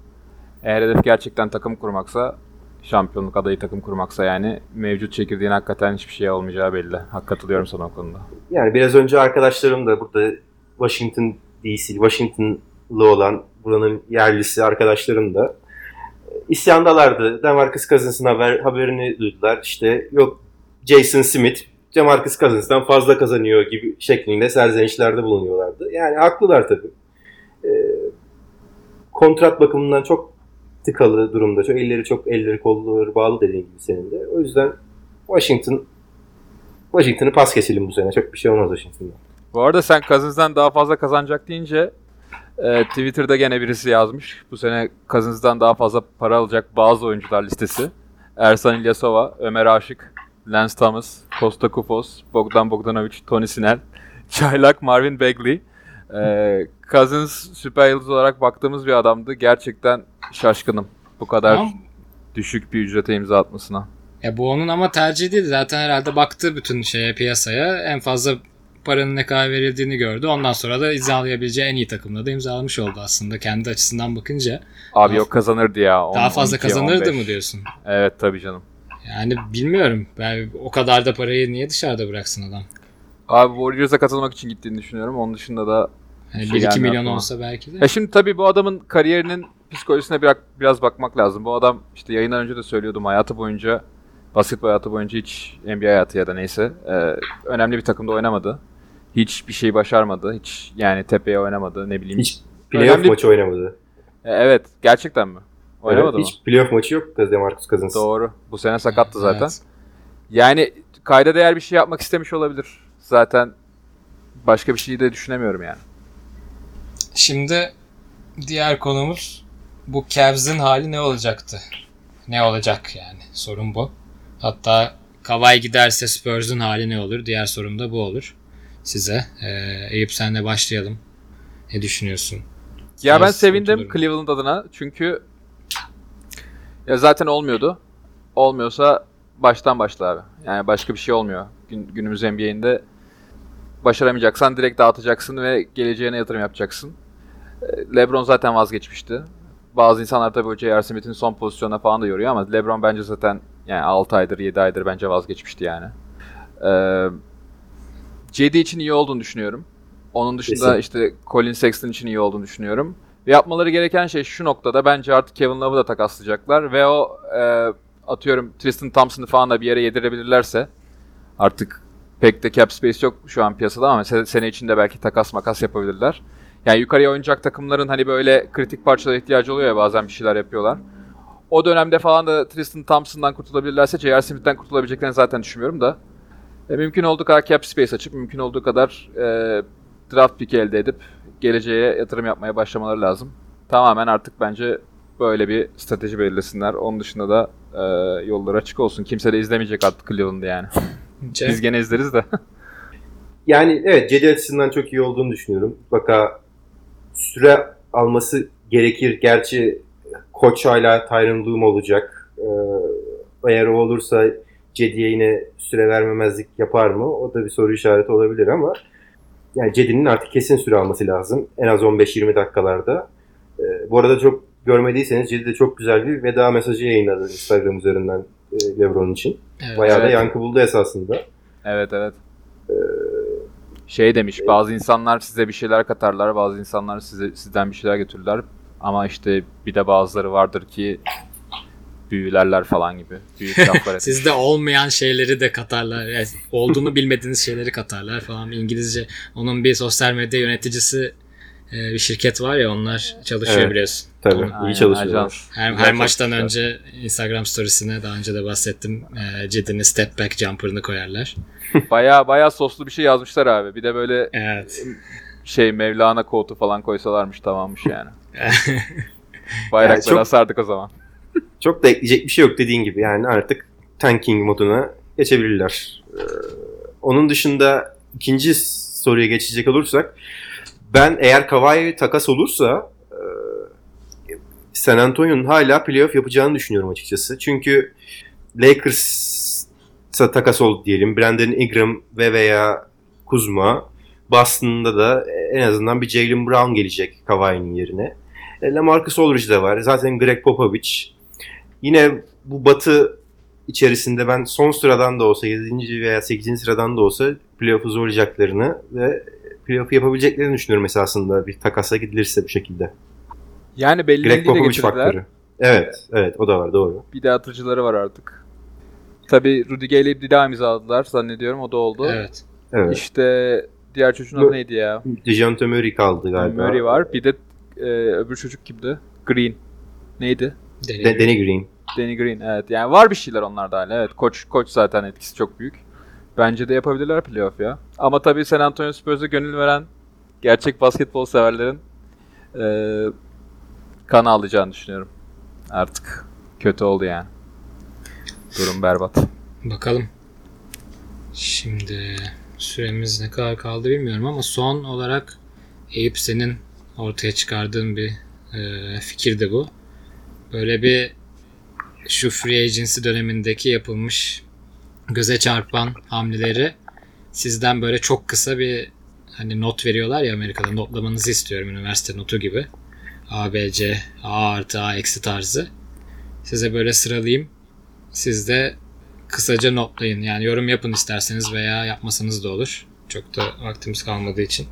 Speaker 2: eğer hedef gerçekten takım kurmaksa şampiyonluk adayı takım kurmaksa yani mevcut çekirdeğin hakikaten hiçbir şey olmayacağı belli. Hak katılıyorum sana o konuda.
Speaker 3: yani biraz önce arkadaşlarım da burada Washington DC, Washington'lı olan buranın yerlisi arkadaşlarım da e, isyandalardı. Demarcus Cousins'ın haber, haberini duydular. İşte yok Jason Smith Demarcus Cousins'tan fazla kazanıyor gibi şeklinde serzenişlerde bulunuyorlardı. Yani haklılar tabii. E, kontrat bakımından çok tıkalı durumda. Çok elleri çok elleri kolları bağlı dediğin gibi senin de. O yüzden Washington Washington'ı pas geçelim bu sene. Çok bir şey olmaz Washington'da.
Speaker 2: Bu arada sen Cousins'dan daha fazla kazanacak deyince e, Twitter'da gene birisi yazmış. Bu sene Cousins'dan daha fazla para alacak bazı oyuncular listesi. Ersan İlyasova, Ömer Aşık, Lance Thomas, Costa Kufos, Bogdan Bogdanovic, Tony Sinel, Çaylak, Marvin Bagley. E, Cousins süper yıldız olarak baktığımız bir adamdı. Gerçekten şaşkınım bu kadar
Speaker 1: Tamam.
Speaker 2: düşük bir ücrete imza atmasına.
Speaker 1: Ya bu onun ama tercihi değil. Zaten herhalde baktı bütün şeye piyasaya. En fazla paranın ne kadar verildiğini gördü. Ondan sonra da imzalayabileceği en iyi takımla da imzalamış oldu aslında kendi açısından bakınca.
Speaker 2: Abi yok kazanırdı ya. On-
Speaker 1: Daha fazla
Speaker 2: 12,
Speaker 1: kazanırdı
Speaker 2: 15.
Speaker 1: mı diyorsun?
Speaker 2: Evet tabii canım.
Speaker 1: Yani bilmiyorum. Ben o kadar da parayı niye dışarıda bıraksın adam?
Speaker 2: Abi Warriors'a katılmak için gittiğini düşünüyorum. Onun dışında da
Speaker 1: Yani
Speaker 2: Şey
Speaker 1: 1-2
Speaker 2: gelmiyor
Speaker 1: milyon
Speaker 2: aklıma.
Speaker 1: olsa belki de.
Speaker 2: Ya şimdi tabii bu adamın kariyerinin psikolojisine biraz, biraz bakmak lazım. Bu adam işte yayından önce de söylüyordum hayatı boyunca basketbol hayatı boyunca hiç NBA hayatı ya da neyse e, önemli bir takımda oynamadı. Hiç bir şey başarmadı. Hiç yani tepeye oynamadı ne bileyim.
Speaker 3: Hiç playoff
Speaker 2: Önemli-
Speaker 3: maçı oynamadı.
Speaker 2: E, evet gerçekten mi? Oynamadı
Speaker 3: Evet,
Speaker 2: mı?
Speaker 3: Hiç playoff maçı yok Demarcus Cousins.
Speaker 2: Doğru. Bu sene sakattı zaten.
Speaker 1: Evet.
Speaker 2: Yani kayda değer bir şey yapmak istemiş olabilir. Zaten başka bir şey de düşünemiyorum yani.
Speaker 1: Şimdi diğer konumuz bu Cavs'ın hali ne olacaktı? Ne olacak yani? Sorun bu. Hatta Kawhi giderse Spurs'un hali ne olur? Diğer sorum da bu olur. Size. Ee, Eyüp senle başlayalım. Ne düşünüyorsun?
Speaker 2: Ya ben
Speaker 1: Biraz
Speaker 2: sevindim
Speaker 1: sıkıntılı.
Speaker 2: Cleveland adına çünkü ya zaten olmuyordu. Olmuyorsa baştan başla abi. Yani başka bir şey olmuyor. Gün, günümüz NBA'inde başaramayacaksan direkt dağıtacaksın ve geleceğine yatırım yapacaksın. Ee, LeBron zaten vazgeçmişti. Bazı insanlar tabii o J.R. Smith'in son pozisyonuna falan da yoruyor ama LeBron bence zaten yani 6 aydır 7 aydır bence vazgeçmişti yani. Ee, JD için iyi olduğunu düşünüyorum. Onun dışında
Speaker 3: Kesin.
Speaker 2: işte Colin Sexton için iyi olduğunu düşünüyorum. Yapmaları gereken şey şu noktada bence artık Kevin Love'ı da takaslayacaklar ve o e, atıyorum Tristan Thompson'ı falan da bir yere yedirebilirlerse artık pek de cap space yok şu an piyasada ama se- sene içinde belki takas makas yapabilirler. Yani yukarıya oynayacak takımların hani böyle kritik parçalara ihtiyacı oluyor ya bazen bir şeyler yapıyorlar. O dönemde falan da Tristan Thompson'dan kurtulabilirlerse J.R. Smith'ten kurtulabileceklerini zaten düşünmüyorum da. E, mümkün olduğu kadar cap space açıp mümkün olduğu kadar e, draft pick elde edip geleceğe yatırım yapmaya başlamaları lazım. Tamamen artık bence böyle bir strateji belirlesinler. Onun dışında da e, yolları açık olsun. Kimse de izlemeyecek artık Cleveland'ı yani. Biz gene izleriz de.
Speaker 3: Yani evet Cedi açısından çok iyi olduğunu düşünüyorum. Mutlaka süre alması gerekir. Gerçi koç hala Tyron olacak. Ee, eğer o olursa Cedi'ye yine süre vermemezlik yapar mı? O da bir soru işareti olabilir ama yani Cedi'nin artık kesin süre alması lazım. En az 15-20 dakikalarda. Ee, bu arada çok görmediyseniz Cedi de çok güzel bir veda mesajı yayınladı Instagram üzerinden e, Lebron için.
Speaker 1: Evet.
Speaker 3: Bayağı da
Speaker 2: Evet.
Speaker 3: yankı buldu esasında.
Speaker 2: Evet evet. Şey demiş, bazı insanlar size bir şeyler katarlar, bazı insanlar size sizden bir şeyler götürürler. Ama işte bir de bazıları vardır ki büyülerler falan gibi. Büyük laflar etmiş.
Speaker 1: Sizde olmayan şeyleri de katarlar. Yani olduğunu bilmediğiniz şeyleri katarlar falan. İngilizce onun bir sosyal medya yöneticisi bir şirket var ya onlar çalışıyor
Speaker 3: Evet.
Speaker 1: biliyorsun.
Speaker 3: Tabii
Speaker 1: Onu-
Speaker 3: iyi çalışıyorlar.
Speaker 1: Her,
Speaker 2: Güzel
Speaker 1: her maçtan
Speaker 2: çalışmışlar.
Speaker 1: önce Instagram storiesine daha önce de bahsettim. E, Cedi'nin step back jumper'ını koyarlar.
Speaker 2: Baya baya soslu bir şey yazmışlar abi. Bir de böyle
Speaker 1: Evet.
Speaker 2: şey Mevlana kotu falan koysalarmış tamammış yani. Bayrakları
Speaker 3: Yani çok-
Speaker 2: asardık o zaman.
Speaker 3: Çok da ekleyecek bir şey yok dediğin gibi. Yani artık tanking moduna geçebilirler. Ee, onun dışında ikinci soruya geçecek olursak ben eğer Kawhi takas olursa e, San Antonio'nun hala playoff yapacağını düşünüyorum açıkçası. Çünkü Lakers'a takas oldu diyelim. Brandon Ingram ve veya Kuzma Boston'da da en azından bir Jalen Brown gelecek Kawhi'nin yerine. E, LaMarcus Aldridge de var. Zaten Greg Popovich. Yine bu batı içerisinde ben son sıradan da olsa 7. veya 8. sıradan da olsa playoff'u zorlayacaklarını ve playoff'u yapabileceklerini düşünüyorum esasında bir takasa gidilirse bu şekilde.
Speaker 2: Yani belli
Speaker 3: Greg
Speaker 2: de getirdiler.
Speaker 3: faktörü. Evet, evet o da var doğru.
Speaker 2: Bir de atıcıları var artık. Tabi Rudy Gay ile bir daha imzaladılar zannediyorum o da oldu.
Speaker 1: Evet.
Speaker 3: Evet.
Speaker 2: İşte diğer çocuğun adı neydi ya?
Speaker 3: DeJounte Murray kaldı galiba.
Speaker 2: Murray var. Bir de e, öbür çocuk kimdi? Green. Neydi?
Speaker 3: De- Danny Green.
Speaker 2: Danny Green. Evet. Yani var bir şeyler onlarda hala. Evet. Koç koç zaten etkisi çok büyük. Bence de yapabilirler playoff ya. Ama tabii San Antonio Spurs'a gönül veren gerçek basketbol severlerin e, kan alacağını düşünüyorum. Artık kötü oldu yani. Durum berbat.
Speaker 1: Bakalım. Şimdi süremiz ne kadar kaldı bilmiyorum ama son olarak Eyüp senin ortaya çıkardığın bir e, fikir de bu. Böyle bir şu free agency dönemindeki yapılmış göze çarpan hamleleri sizden böyle çok kısa bir hani not veriyorlar ya Amerika'da notlamanızı istiyorum üniversite notu gibi. A, B, C, A artı A eksi tarzı. Size böyle sıralayayım. Siz de kısaca notlayın. Yani yorum yapın isterseniz veya yapmasanız da olur. Çok da vaktimiz kalmadığı için.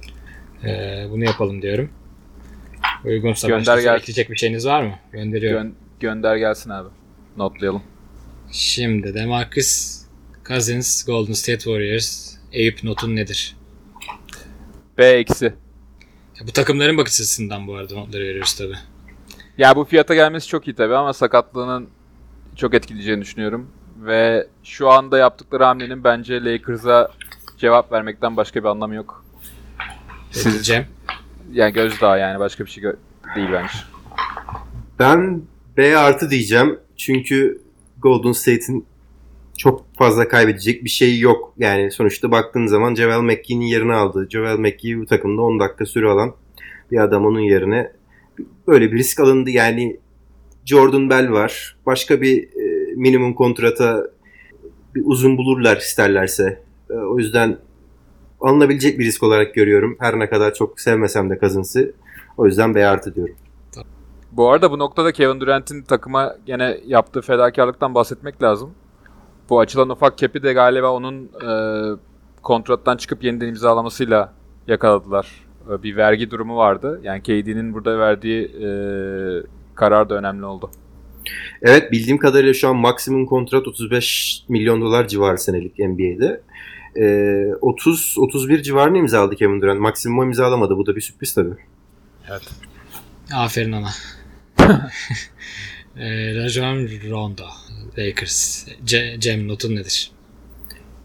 Speaker 1: Ee, bunu yapalım diyorum. Uygunsa
Speaker 2: Gönder
Speaker 1: başka ekleyecek bir şeyiniz var mı? Gönderiyorum.
Speaker 2: Gön- gönder gelsin abi. Notlayalım.
Speaker 1: Şimdi DeMarcus Cousins Golden State Warriors Eyüp notun nedir?
Speaker 2: B eksi.
Speaker 1: Ya bu takımların bakış açısından bu arada notları veriyoruz tabi.
Speaker 2: Ya bu fiyata gelmesi çok iyi tabii ama sakatlığının çok etkileyeceğini düşünüyorum. Ve şu anda yaptıkları hamlenin bence Lakers'a cevap vermekten başka bir anlamı yok. Siz,
Speaker 1: Cem.
Speaker 2: yani gözdağı yani başka bir şey gö- değil bence.
Speaker 3: Ben B artı diyeceğim. Çünkü Golden State'in çok fazla kaybedecek bir şey yok. Yani sonuçta baktığın zaman Javel McGee'nin yerini aldı. Javel McGee bu takımda 10 dakika süre alan bir adam onun yerine böyle bir risk alındı. Yani Jordan Bell var. Başka bir e, minimum kontrata bir uzun bulurlar isterlerse. E, o yüzden alınabilecek bir risk olarak görüyorum. Her ne kadar çok sevmesem de Cousins'ı. O yüzden B artı diyorum.
Speaker 2: Bu arada bu noktada Kevin Durant'in takıma gene yaptığı fedakarlıktan bahsetmek lazım. Bu açılan ufak kepi de galiba onun e, kontrattan çıkıp yeniden imzalamasıyla yakaladılar. E, bir vergi durumu vardı. Yani KD'nin burada verdiği e, karar da önemli oldu.
Speaker 3: Evet bildiğim kadarıyla şu an maksimum kontrat 35 milyon dolar civarı senelik NBA'de. Ee, 30-31 civarını imzaladı Kevin Durant. Maksimum imzalamadı. Bu da bir sürpriz tabii.
Speaker 1: Aferin ona. e, Rajon Rondo Lakers. Ce- Cem notun nedir?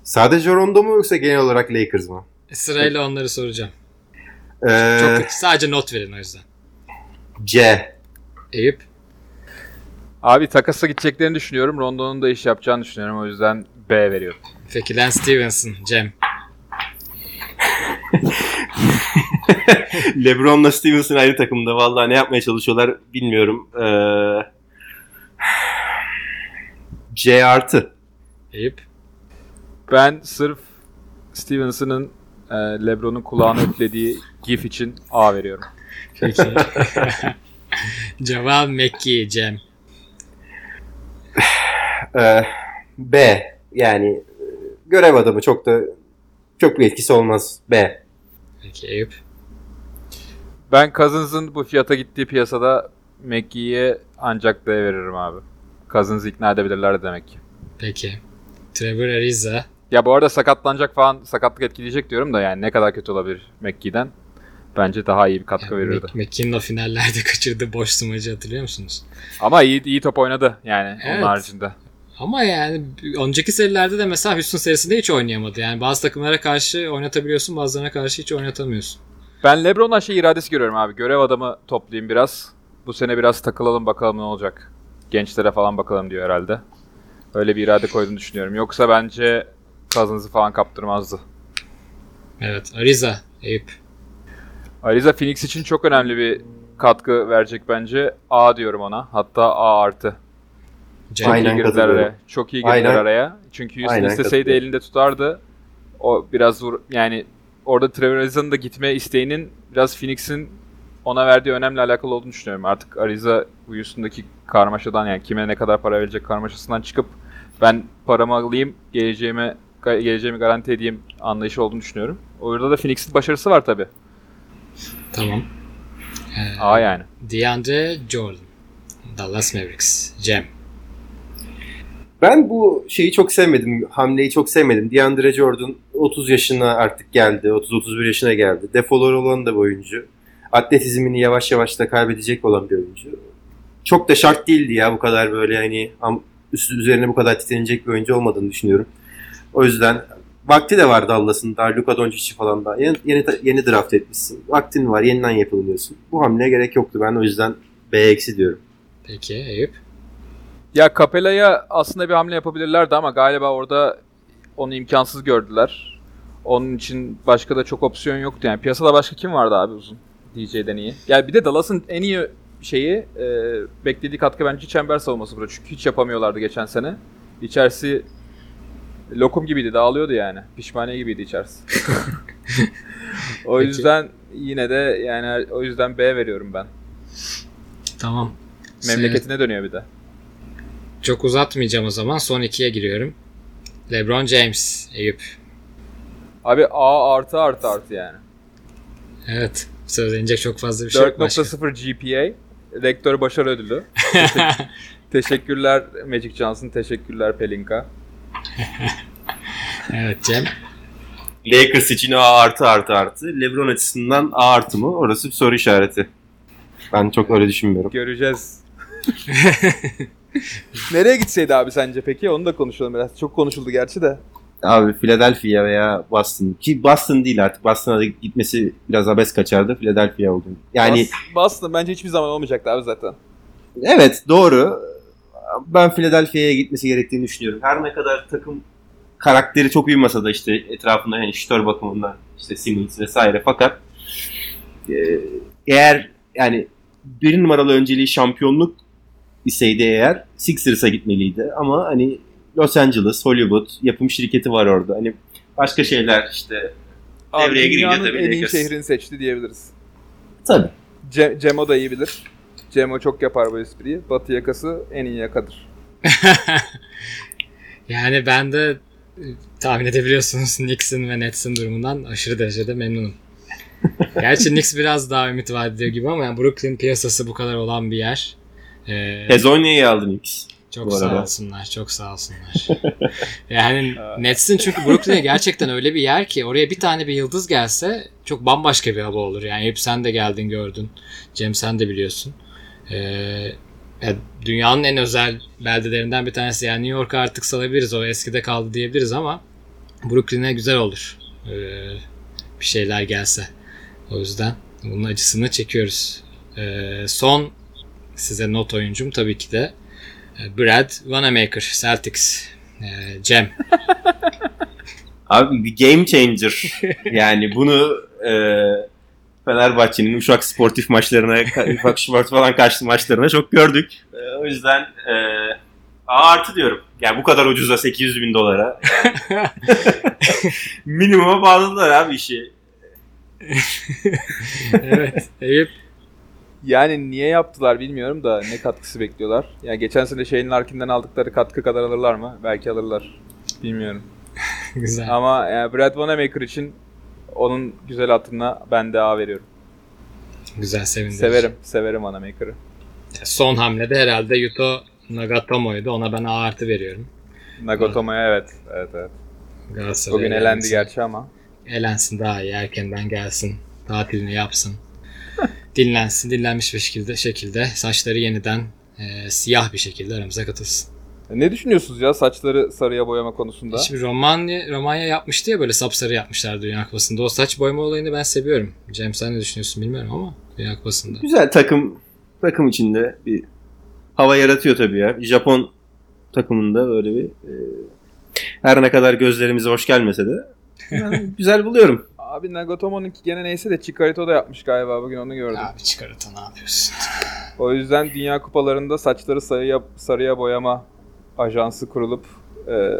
Speaker 3: Sadece Rondo mu yoksa genel olarak Lakers mı?
Speaker 1: Sırayla onları soracağım.
Speaker 3: Ee,
Speaker 1: Çok kötü. Sadece not verin o yüzden.
Speaker 3: C.
Speaker 1: Eyüp.
Speaker 2: Abi takasa gideceklerini düşünüyorum. Rondo'nun da iş yapacağını düşünüyorum. O yüzden B veriyorum.
Speaker 1: Peki Lance Stevenson. Cem.
Speaker 5: LeBron'la Stevenson aynı takımda. Vallahi ne yapmaya çalışıyorlar bilmiyorum. Ee,
Speaker 3: C artı.
Speaker 1: Eyüp.
Speaker 2: Ben sırf Stevenson'ın e, LeBron'un kulağına üflediği gif için A veriyorum.
Speaker 1: Peki. Ceval Mekki. Cem.
Speaker 3: Ee, B. Yani e, görev adamı çok da çok bir etkisi olmaz. B.
Speaker 1: Peki Eyüp.
Speaker 2: Ben Cousins'ın bu fiyata gittiği piyasada McGee'ye ancak D veririm abi. Cousins'ı ikna edebilirler demek ki.
Speaker 1: Peki. Trevor Ariza.
Speaker 2: Ya bu arada sakatlanacak falan sakatlık etkileyecek diyorum da yani ne kadar kötü olabilir McGee'den. Bence daha iyi bir katkı
Speaker 1: Yani
Speaker 2: verirdi.
Speaker 1: Mc- McKinnon o finallerde kaçırdı boş smacı hatırlıyor musunuz?
Speaker 2: Ama iyi iyi top oynadı yani
Speaker 1: Evet.
Speaker 2: onun haricinde.
Speaker 1: Ama yani önceki serilerde de mesela Houston serisinde hiç oynayamadı. Yani bazı takımlara karşı oynatabiliyorsun bazılarına karşı hiç oynatamıyorsun.
Speaker 2: Ben LeBron'dan şey iradesi görüyorum abi. Görev adamı toplayayım biraz. Bu sene biraz takılalım bakalım ne olacak. Gençlere falan bakalım diyor herhalde. Öyle bir irade koyduğunu düşünüyorum. Yoksa bence Cousins'ı falan kaptırmazdı.
Speaker 1: Evet Ariza. Eyüp.
Speaker 2: Ariza Phoenix için çok önemli bir katkı verecek bence. A diyorum ona. Hatta A artı. Çok
Speaker 3: Aynen
Speaker 2: iyi girdiler araya. Çok iyi girdiler
Speaker 3: Aynen.
Speaker 2: araya. Çünkü Houston
Speaker 3: Aynen
Speaker 2: isteseydi elinde tutardı. O biraz vur yani orada Trevor Ariza'nın da gitme isteğinin biraz Phoenix'in ona verdiği önemli alakalı olduğunu düşünüyorum. Artık Ariza bu Houston'daki karmaşadan yani kime ne kadar para verecek karmaşasından çıkıp ben paramı alayım geleceğime geleceğimi garanti edeyim anlayışı olduğunu düşünüyorum. Orada da Phoenix'in başarısı var tabi.
Speaker 1: Tamam. Ee,
Speaker 2: A yani.
Speaker 1: DeAndre Jordan. Dallas Mavericks. Cem.
Speaker 3: Ben bu şeyi çok sevmedim. Hamleyi çok sevmedim. DeAndre Jordan 30 yaşına artık geldi. 30-31 yaşına geldi. Defoları olan da bir oyuncu. Atletizmini yavaş yavaş da kaybedecek olan bir oyuncu. Çok da şart değildi ya bu kadar böyle hani üstü üzerine bu kadar titrenecek bir oyuncu olmadığını düşünüyorum. O yüzden vakti de var Dallas'ın. Daha Luka Doncic'i falan da. Yeni, yeni, yeni draft etmişsin. Vaktin var. Yeniden yapılıyorsun. Bu hamleye gerek yoktu. Ben o yüzden B eksi diyorum.
Speaker 1: Peki Eyüp.
Speaker 2: Ya Capella'ya aslında bir hamle yapabilirlerdi ama galiba orada onu imkansız gördüler. Onun için başka da çok opsiyon yoktu. Yani piyasada başka kim vardı abi uzun? DJ'den iyi. Yani bir de Dallas'ın en iyi şeyi e, beklediği katkı bence çember savunması burada. Çünkü hiç yapamıyorlardı geçen sene. İçerisi Lokum gibiydi dağılıyordu yani. Pişmaniye gibiydi içerisi. o
Speaker 1: Peki.
Speaker 2: yüzden yine de yani o yüzden B veriyorum ben.
Speaker 1: Tamam.
Speaker 2: Memleketine dönüyor bir de.
Speaker 1: Çok uzatmayacağım o zaman. Son ikiye giriyorum. LeBron James, Eyüp.
Speaker 2: Abi A artı artı artı yani.
Speaker 1: Evet. Söylenecek çok fazla bir şey yok başka.
Speaker 2: 4.0 GPA. Rektör başarı ödülü. Teşekkür- teşekkürler Magic Johnson, teşekkürler Pelinka.
Speaker 1: evet Cem.
Speaker 3: Lakers için A artı artı artı. LeBron açısından A artı mı? Orası bir soru işareti. Ben çok öyle düşünmüyorum.
Speaker 2: Göreceğiz. Nereye gitseydi abi sence peki? Onu da konuşalım biraz. Çok konuşuldu gerçi de.
Speaker 3: Abi Philadelphia veya Boston. Ki Boston değil artık. Boston'a da gitmesi biraz abes kaçardı. Philadelphia oldu. Yani
Speaker 2: Boston bence hiçbir zaman olmayacaktı abi zaten.
Speaker 3: evet doğru. Ben Philadelphia'ya gitmesi gerektiğini düşünüyorum. Her ne kadar takım karakteri çok uyumasa da işte etrafında yani şütör bakımından işte Simmons vesaire fakat e, eğer yani bir numaralı önceliği şampiyonluk iseydi eğer Sixers'a gitmeliydi ama hani Los Angeles, Hollywood yapım şirketi var orada. Hani başka şeyler işte
Speaker 2: Abi
Speaker 3: Devreye girince tabii
Speaker 2: en iyi
Speaker 3: Lakers.
Speaker 2: şehrini seçti diyebiliriz.
Speaker 3: tabii.
Speaker 2: Ce- Cemo da iyi bilir. Cemo çok yapar bu espriyi. Batı yakası en iyi yakadır.
Speaker 1: Yani ben de e, tahmin edebiliyorsunuz Knicks'in ve Nets'in durumundan aşırı derecede memnunum. Gerçi Knicks biraz daha ümit vaat ediyor gibi ama yani Brooklyn piyasası bu kadar olan bir yer. Ee,
Speaker 3: Hezonya'yı aldın Knicks.
Speaker 1: Çok
Speaker 3: bu
Speaker 1: sağ
Speaker 3: arada.
Speaker 1: olsunlar, çok sağ olsunlar. yani Nets'in çünkü Brooklyn'e gerçekten öyle bir yer ki oraya bir tane bir yıldız gelse çok bambaşka bir hava olur. Yani hep sen de geldin gördün. Cem sen de biliyorsun. Ee, ya dünyanın en özel beldelerinden bir tanesi. Yani New York'u artık salabiliriz. O eskide kaldı diyebiliriz ama Brooklyn'e güzel olur. Ee, bir şeyler gelse. O yüzden bunun acısını çekiyoruz. Ee, son size not oyuncum tabii ki de Brad Wanamaker, Celtics. Ee, Cem.
Speaker 3: Abi bir game changer. yani bunu e, Fenerbahçe'nin Uşak sportif maçlarına, Ufak Sport falan karşı maçlarına çok gördük. E, o yüzden e, A artı diyorum. Yani bu kadar ucuza 800 bin dolara. Yani. Minimuma bağladılar abi işi.
Speaker 1: evet. Eyüp.
Speaker 2: Yani niye yaptılar bilmiyorum da ne katkısı bekliyorlar. Yani geçen sene Shane Larkin'den aldıkları katkı kadar alırlar mı? Belki alırlar. Bilmiyorum.
Speaker 1: Güzel.
Speaker 2: Ama yani Brad Wanamaker için onun güzel hatırına ben de A veriyorum.
Speaker 1: Güzel sevindirici.
Speaker 2: Severim. Severim Wanamaker'ı.
Speaker 1: Son hamlede herhalde Yuto Nagatomo'ydu. Ona ben A artı veriyorum.
Speaker 2: Nagatomo'ya evet. Evet evet.
Speaker 1: Galatasaray'a
Speaker 2: Bugün elendi
Speaker 1: gelmesi.
Speaker 2: gerçi ama.
Speaker 1: Elensin daha iyi. Erkenden gelsin. Tatilini yapsın. Dinlensin. Dinlenmiş bir şekilde, şekilde saçları yeniden e, siyah bir şekilde aramıza katılsın.
Speaker 2: E, Ne düşünüyorsunuz ya saçları sarıya boyama konusunda?
Speaker 1: Hiçbir Romanya, Romanya yapmıştı ya böyle sapsarı yapmışlar Dünya Kupası'nda. O saç boyama olayını ben seviyorum. Cem sen ne düşünüyorsun bilmiyorum ama Dünya Kupası'nda.
Speaker 3: Güzel takım takım içinde bir hava yaratıyor tabii ya. Japon takımında böyle bir e, her ne kadar gözlerimize hoş gelmese de ben güzel buluyorum.
Speaker 2: Abi Nagatomo'nunki gene neyse de Chikarito da yapmış galiba bugün onu gördüm.
Speaker 1: Abi çıkarıta ne yapıyorsun?
Speaker 2: O yüzden Dünya Kupalarında saçları sarıya, sarıya boyama ajansı kurulup e,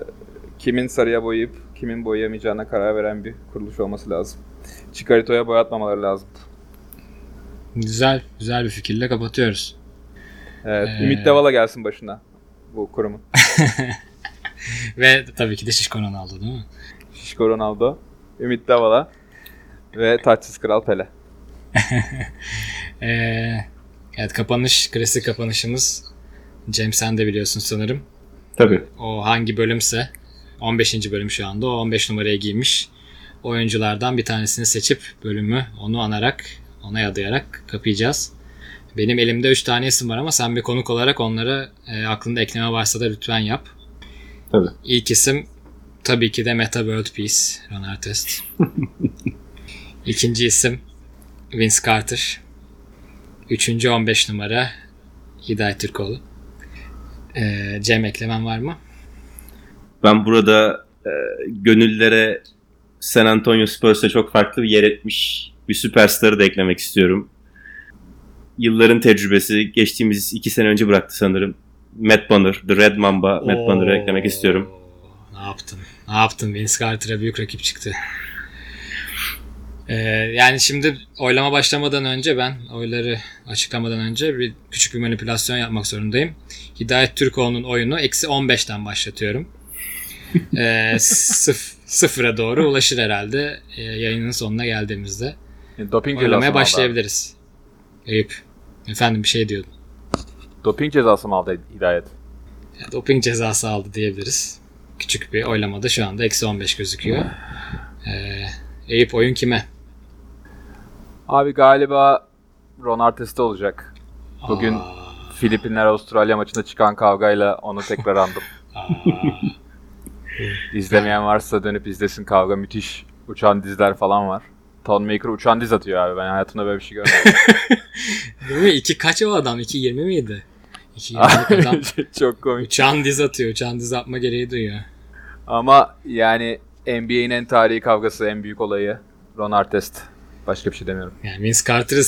Speaker 2: kimin sarıya boyayıp kimin boyayamayacağına karar veren bir kuruluş olması lazım. Chikarito'ya boyatmamaları lazım.
Speaker 1: Güzel, güzel bir fikirle kapatıyoruz.
Speaker 2: Evet,
Speaker 1: Ee,
Speaker 2: Ümit Davala gelsin başına bu kurumun.
Speaker 1: Ve tabii ki de Şişko Ronaldo değil mi?
Speaker 2: Şişko Ronaldo, Ümit Davala ve taçsız kral Pele.
Speaker 1: Ee, evet kapanış, klasik kapanışımız. Cem sen de biliyorsun sanırım.
Speaker 3: Tabii.
Speaker 1: O hangi bölümse 15. bölüm şu anda. O 15 numaraya giymiş. Oyunculardan bir tanesini seçip bölümü onu anarak, ona adayarak kapayacağız. Benim elimde 3 tane isim var ama sen bir konuk olarak onlara e, aklında ekleme varsa da lütfen yap.
Speaker 3: Tabii.
Speaker 1: İlk isim tabii ki de Meta World Peace, Ron Artest. İkinci isim Vince Carter. Üçüncü 15 numara Hidayet Türkoğlu. Ee, Cem eklemen var mı?
Speaker 3: Ben burada e, gönüllere San Antonio Spurs'a çok farklı bir yer etmiş bir süperstarı da eklemek istiyorum. Yılların tecrübesi geçtiğimiz iki sene önce bıraktı sanırım. Matt Bonner, The Red Mamba, Matt Bonner'ı eklemek istiyorum.
Speaker 1: Ne yaptın? Ne yaptın? Vince Carter'a büyük rakip çıktı. Ee, yani şimdi oylama başlamadan önce ben oyları açıklamadan önce bir küçük bir manipülasyon yapmak zorundayım. Hidayet Türkoğlu'nun oyunu eksi 15'ten başlatıyorum. Ee, sıf, sıfıra doğru ulaşır herhalde e, yayının sonuna geldiğimizde.
Speaker 2: Yani doping
Speaker 1: Oylamaya
Speaker 2: aldı abi?
Speaker 1: başlayabiliriz. Eyüp. Efendim bir şey diyordun.
Speaker 2: Doping cezası mı aldı Hidayet?
Speaker 1: Ya, doping cezası aldı diyebiliriz. Küçük bir oylamada şu anda eksi 15 gözüküyor. Ee, Eyüp oyun kime?
Speaker 2: Abi galiba Ron Artest'te olacak. Bugün
Speaker 1: Aa,
Speaker 2: Filipinler Avustralya maçında çıkan kavgayla onu tekrar andım. İzlemeyen varsa dönüp izlesin kavga müthiş. Uçan dizler falan var. Ton Maker uçan diz atıyor abi. Ben hayatımda böyle bir şey görmedim.
Speaker 1: Değil mi? İki kaç o adam? 2.20 miydi? 2.20 adam
Speaker 2: Çok komik.
Speaker 1: uçan diz atıyor. Uçan diz atma gereği duyuyor.
Speaker 2: Ama yani NBA'in en tarihi kavgası, en büyük olayı Ron Artest. Başka bir şey demiyorum.
Speaker 1: Yani Vince Carter'ı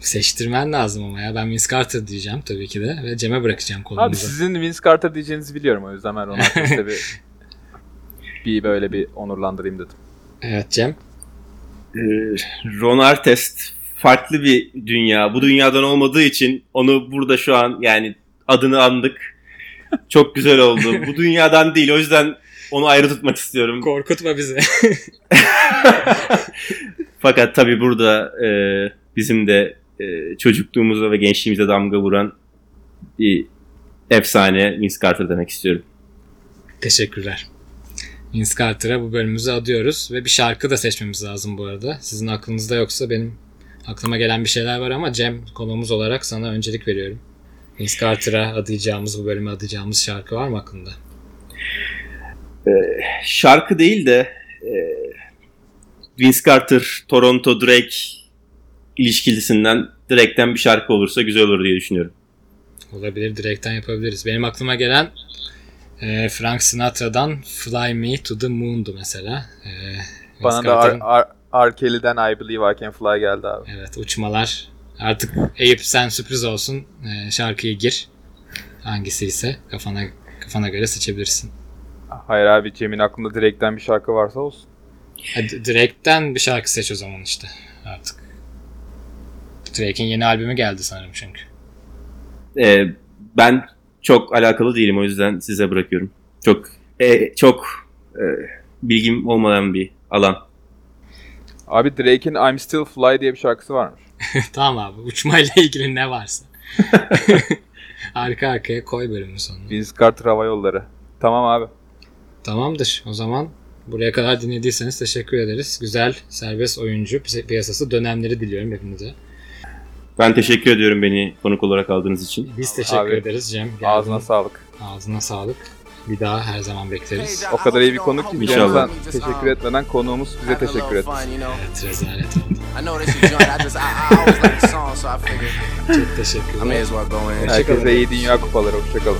Speaker 1: seçtirmen lazım ama ya. Ben Vince Carter diyeceğim tabii ki de. Ve Cem'e bırakacağım
Speaker 2: Abi
Speaker 1: konumuzu.
Speaker 2: sizin Vince Carter diyeceğinizi biliyorum o yüzden ben Ron Artest'e bir, bir böyle bir onurlandırayım dedim.
Speaker 1: Evet Cem.
Speaker 5: Ee, Ron Artest farklı bir dünya. Bu dünyadan olmadığı için onu burada şu an yani adını andık. Çok güzel oldu. Bu dünyadan değil. O yüzden onu ayrı tutmak istiyorum.
Speaker 1: Korkutma bizi.
Speaker 5: Fakat tabii burada e, bizim de e, çocukluğumuza ve gençliğimize damga vuran bir efsane Vince Carter demek istiyorum.
Speaker 1: Teşekkürler. Vince Carter'a bu bölümümüzü adıyoruz. Ve bir şarkı da seçmemiz lazım bu arada. Sizin aklınızda yoksa benim aklıma gelen bir şeyler var ama Cem konuğumuz olarak sana öncelik veriyorum. Vince Carter'a adayacağımız, bu bölüme adayacağımız şarkı var mı aklında?
Speaker 5: Şarkı değil de e, Vince Carter, Toronto, Drake ilişkilisinden Drake'ten bir şarkı olursa güzel olur diye düşünüyorum.
Speaker 1: Olabilir, direkten yapabiliriz. Benim aklıma gelen e, Frank Sinatra'dan Fly Me to the Moon'du mesela. E,
Speaker 2: Bana da Ar, Ar, R. Kelly'den I Believe I Can Fly geldi abi.
Speaker 1: Evet uçmalar. Artık Eyüp sen sürpriz olsun. Ee, şarkıyı gir. Hangisi ise kafana kafana göre seçebilirsin.
Speaker 2: Hayır abi Cem'in aklında direkten bir şarkı varsa olsun.
Speaker 1: Hadi Drake'den bir şarkı seç o zaman işte artık. Drake'in yeni albümü geldi sanırım çünkü.
Speaker 5: E, ben çok alakalı değilim o yüzden size bırakıyorum. Çok e, çok e, bilgim olmayan bir alan.
Speaker 2: Abi Drake'in I'm Still Fly diye bir şarkısı varmış.
Speaker 1: tamam abi uçmayla ilgili ne varsa. Arka arkaya koy bölümün sonuna.
Speaker 2: Vince Carter Hava Yolları. Tamam abi.
Speaker 1: Tamamdır. O zaman buraya kadar dinlediyseniz teşekkür ederiz. Güzel serbest oyuncu pi- piyasası dönemleri diliyorum hepinize.
Speaker 5: Ben teşekkür ediyorum beni konuk olarak aldığınız için.
Speaker 1: Biz teşekkür
Speaker 2: Abi,
Speaker 1: ederiz Cem. geldin.
Speaker 2: Ağzına sağlık.
Speaker 1: Ağzına sağlık. Bir daha her zaman bekleriz.
Speaker 2: O kadar iyi bir konuk ki
Speaker 5: İnşallah.
Speaker 2: Teşekkür etmeden konuğumuz bize teşekkür et.
Speaker 1: Evet rezalet oldu.
Speaker 6: I know this is joint. I just I, I always like the song, so I figured
Speaker 1: Çok
Speaker 6: I may
Speaker 1: teşekkürler.
Speaker 6: as well go in.
Speaker 2: Herkese iyi dünya kupaları. Hoşçakalın.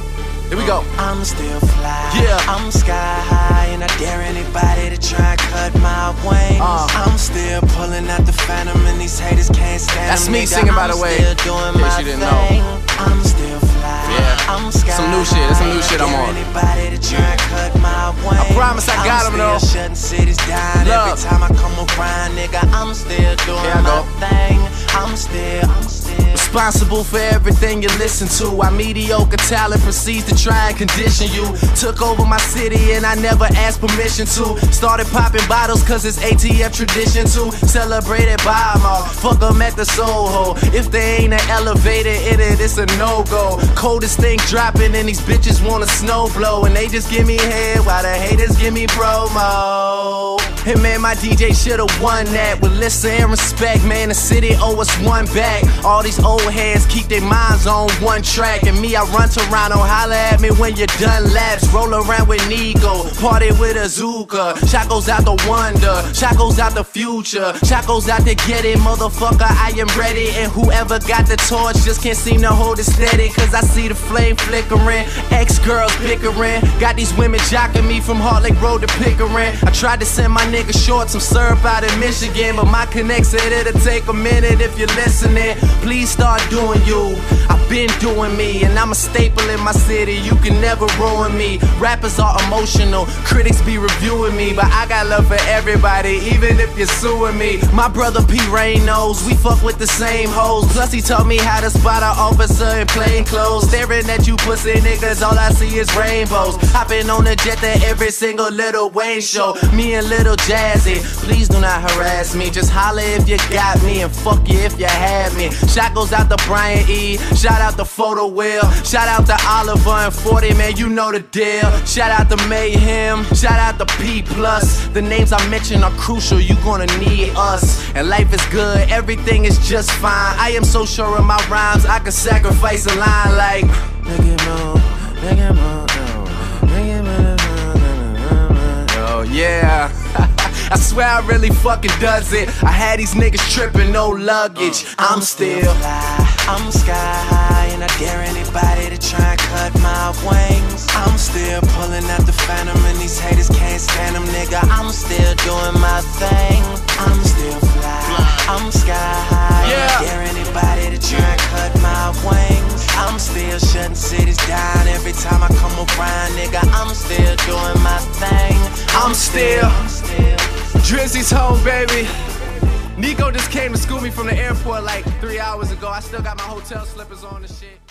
Speaker 6: Here we go.
Speaker 7: I'm still fly.
Speaker 6: Yeah.
Speaker 7: I'm sky high, and I dare anybody to try cut my wings.
Speaker 6: Uh.
Speaker 7: I'm still pulling out the phantom, and these haters can't stand
Speaker 6: That's me singing, by the way,
Speaker 7: Still doing
Speaker 6: in case
Speaker 7: my
Speaker 6: you didn't know.
Speaker 7: I'm still fly.
Speaker 6: Yeah.
Speaker 7: I'm sky
Speaker 6: Some new shit. That's some new shit I'm on.
Speaker 7: Anybody to try and cut my wings.
Speaker 6: promise I got 'em,
Speaker 7: I'm
Speaker 6: though.
Speaker 7: shutting cities down
Speaker 6: Look.
Speaker 7: every time I come around, nigga. I'm still doing
Speaker 6: Here I
Speaker 7: my
Speaker 6: go.
Speaker 7: thing. I'm still, I'm still.
Speaker 6: Responsible for everything you listen to. Our mediocre talent proceeds to try and condition you. Took over my city and I never asked permission to. Started popping bottles cause it's ATF tradition to. Celebrated by 'em all. Fuck 'em at the Soho. If they ain't an elevator in it, it's a no-go. Coldest thing dropping and these bitches wanna snow blow. And they just give me head while the haters give me promo. Hey man, my DJ should've won that with listen and respect. Man, the city owe us one back. All these old heads keep their minds on one track. And me, I run Toronto, holla at me when you're done laps. Roll around with Nigo, party with Azuka. Shot goes out the wonder, shot goes out the future. Shot goes out to get it, motherfucker. I am ready. And whoever got the torch just can't seem to hold it steady. Cause I see the flame flickering, ex girls bickering. Got these women jocking me from Heart Lake Road to Pickering. I tried to send my nigga short some syrup out in Michigan, but my connect said it'll take a minute if you're listening. Please start doing you. I've been doing me, and I'm a staple in my city. You can never ruin me. Rappers are emotional, critics be reviewing me, but I got love for everybody, even if you're suing me. My brother P Rain knows we fuck with the same hoes. Plus, he taught me how to spot an officer in plain clothes. Staring at you pussy niggas, all I see is rainbows. Hopping on the jet to every single little Wayne show. Me and little Jazzy, please do not harass me. Just holler if you got me and fuck you if you had me. Shot goes out to Brian E. Shout out to Photo Will. Shout out to Oliver and 40, man, you know the deal. Shout out to Mayhem. Shout out to P Plus. The names I mention are crucial, you gonna need us. And life is good, everything is just fine. I am so sure of my rhymes, I could sacrifice a line like. Nigga, no, nigga, no, no, nigga, no, no, no, no. Oh, yeah. I swear I really fucking does it. I had these niggas tripping, no luggage. Uh, I'm still
Speaker 7: fly. I'm sky high and I dare anybody to try and cut my wings. I'm still pulling out the phantom and these haters can't stand them, nigga. I'm still doing my thing. I'm still fly. I'm sky high and I
Speaker 6: Yeah.
Speaker 7: dare anybody to try and cut my wings. I'm still shutting cities down every time I come around, nigga. I'm still doing my thing.
Speaker 6: I'm still-
Speaker 7: I'm still.
Speaker 6: Drizzy's home, baby. Nico just came to school me from the airport like three hours ago. I still got my hotel slippers on and shit.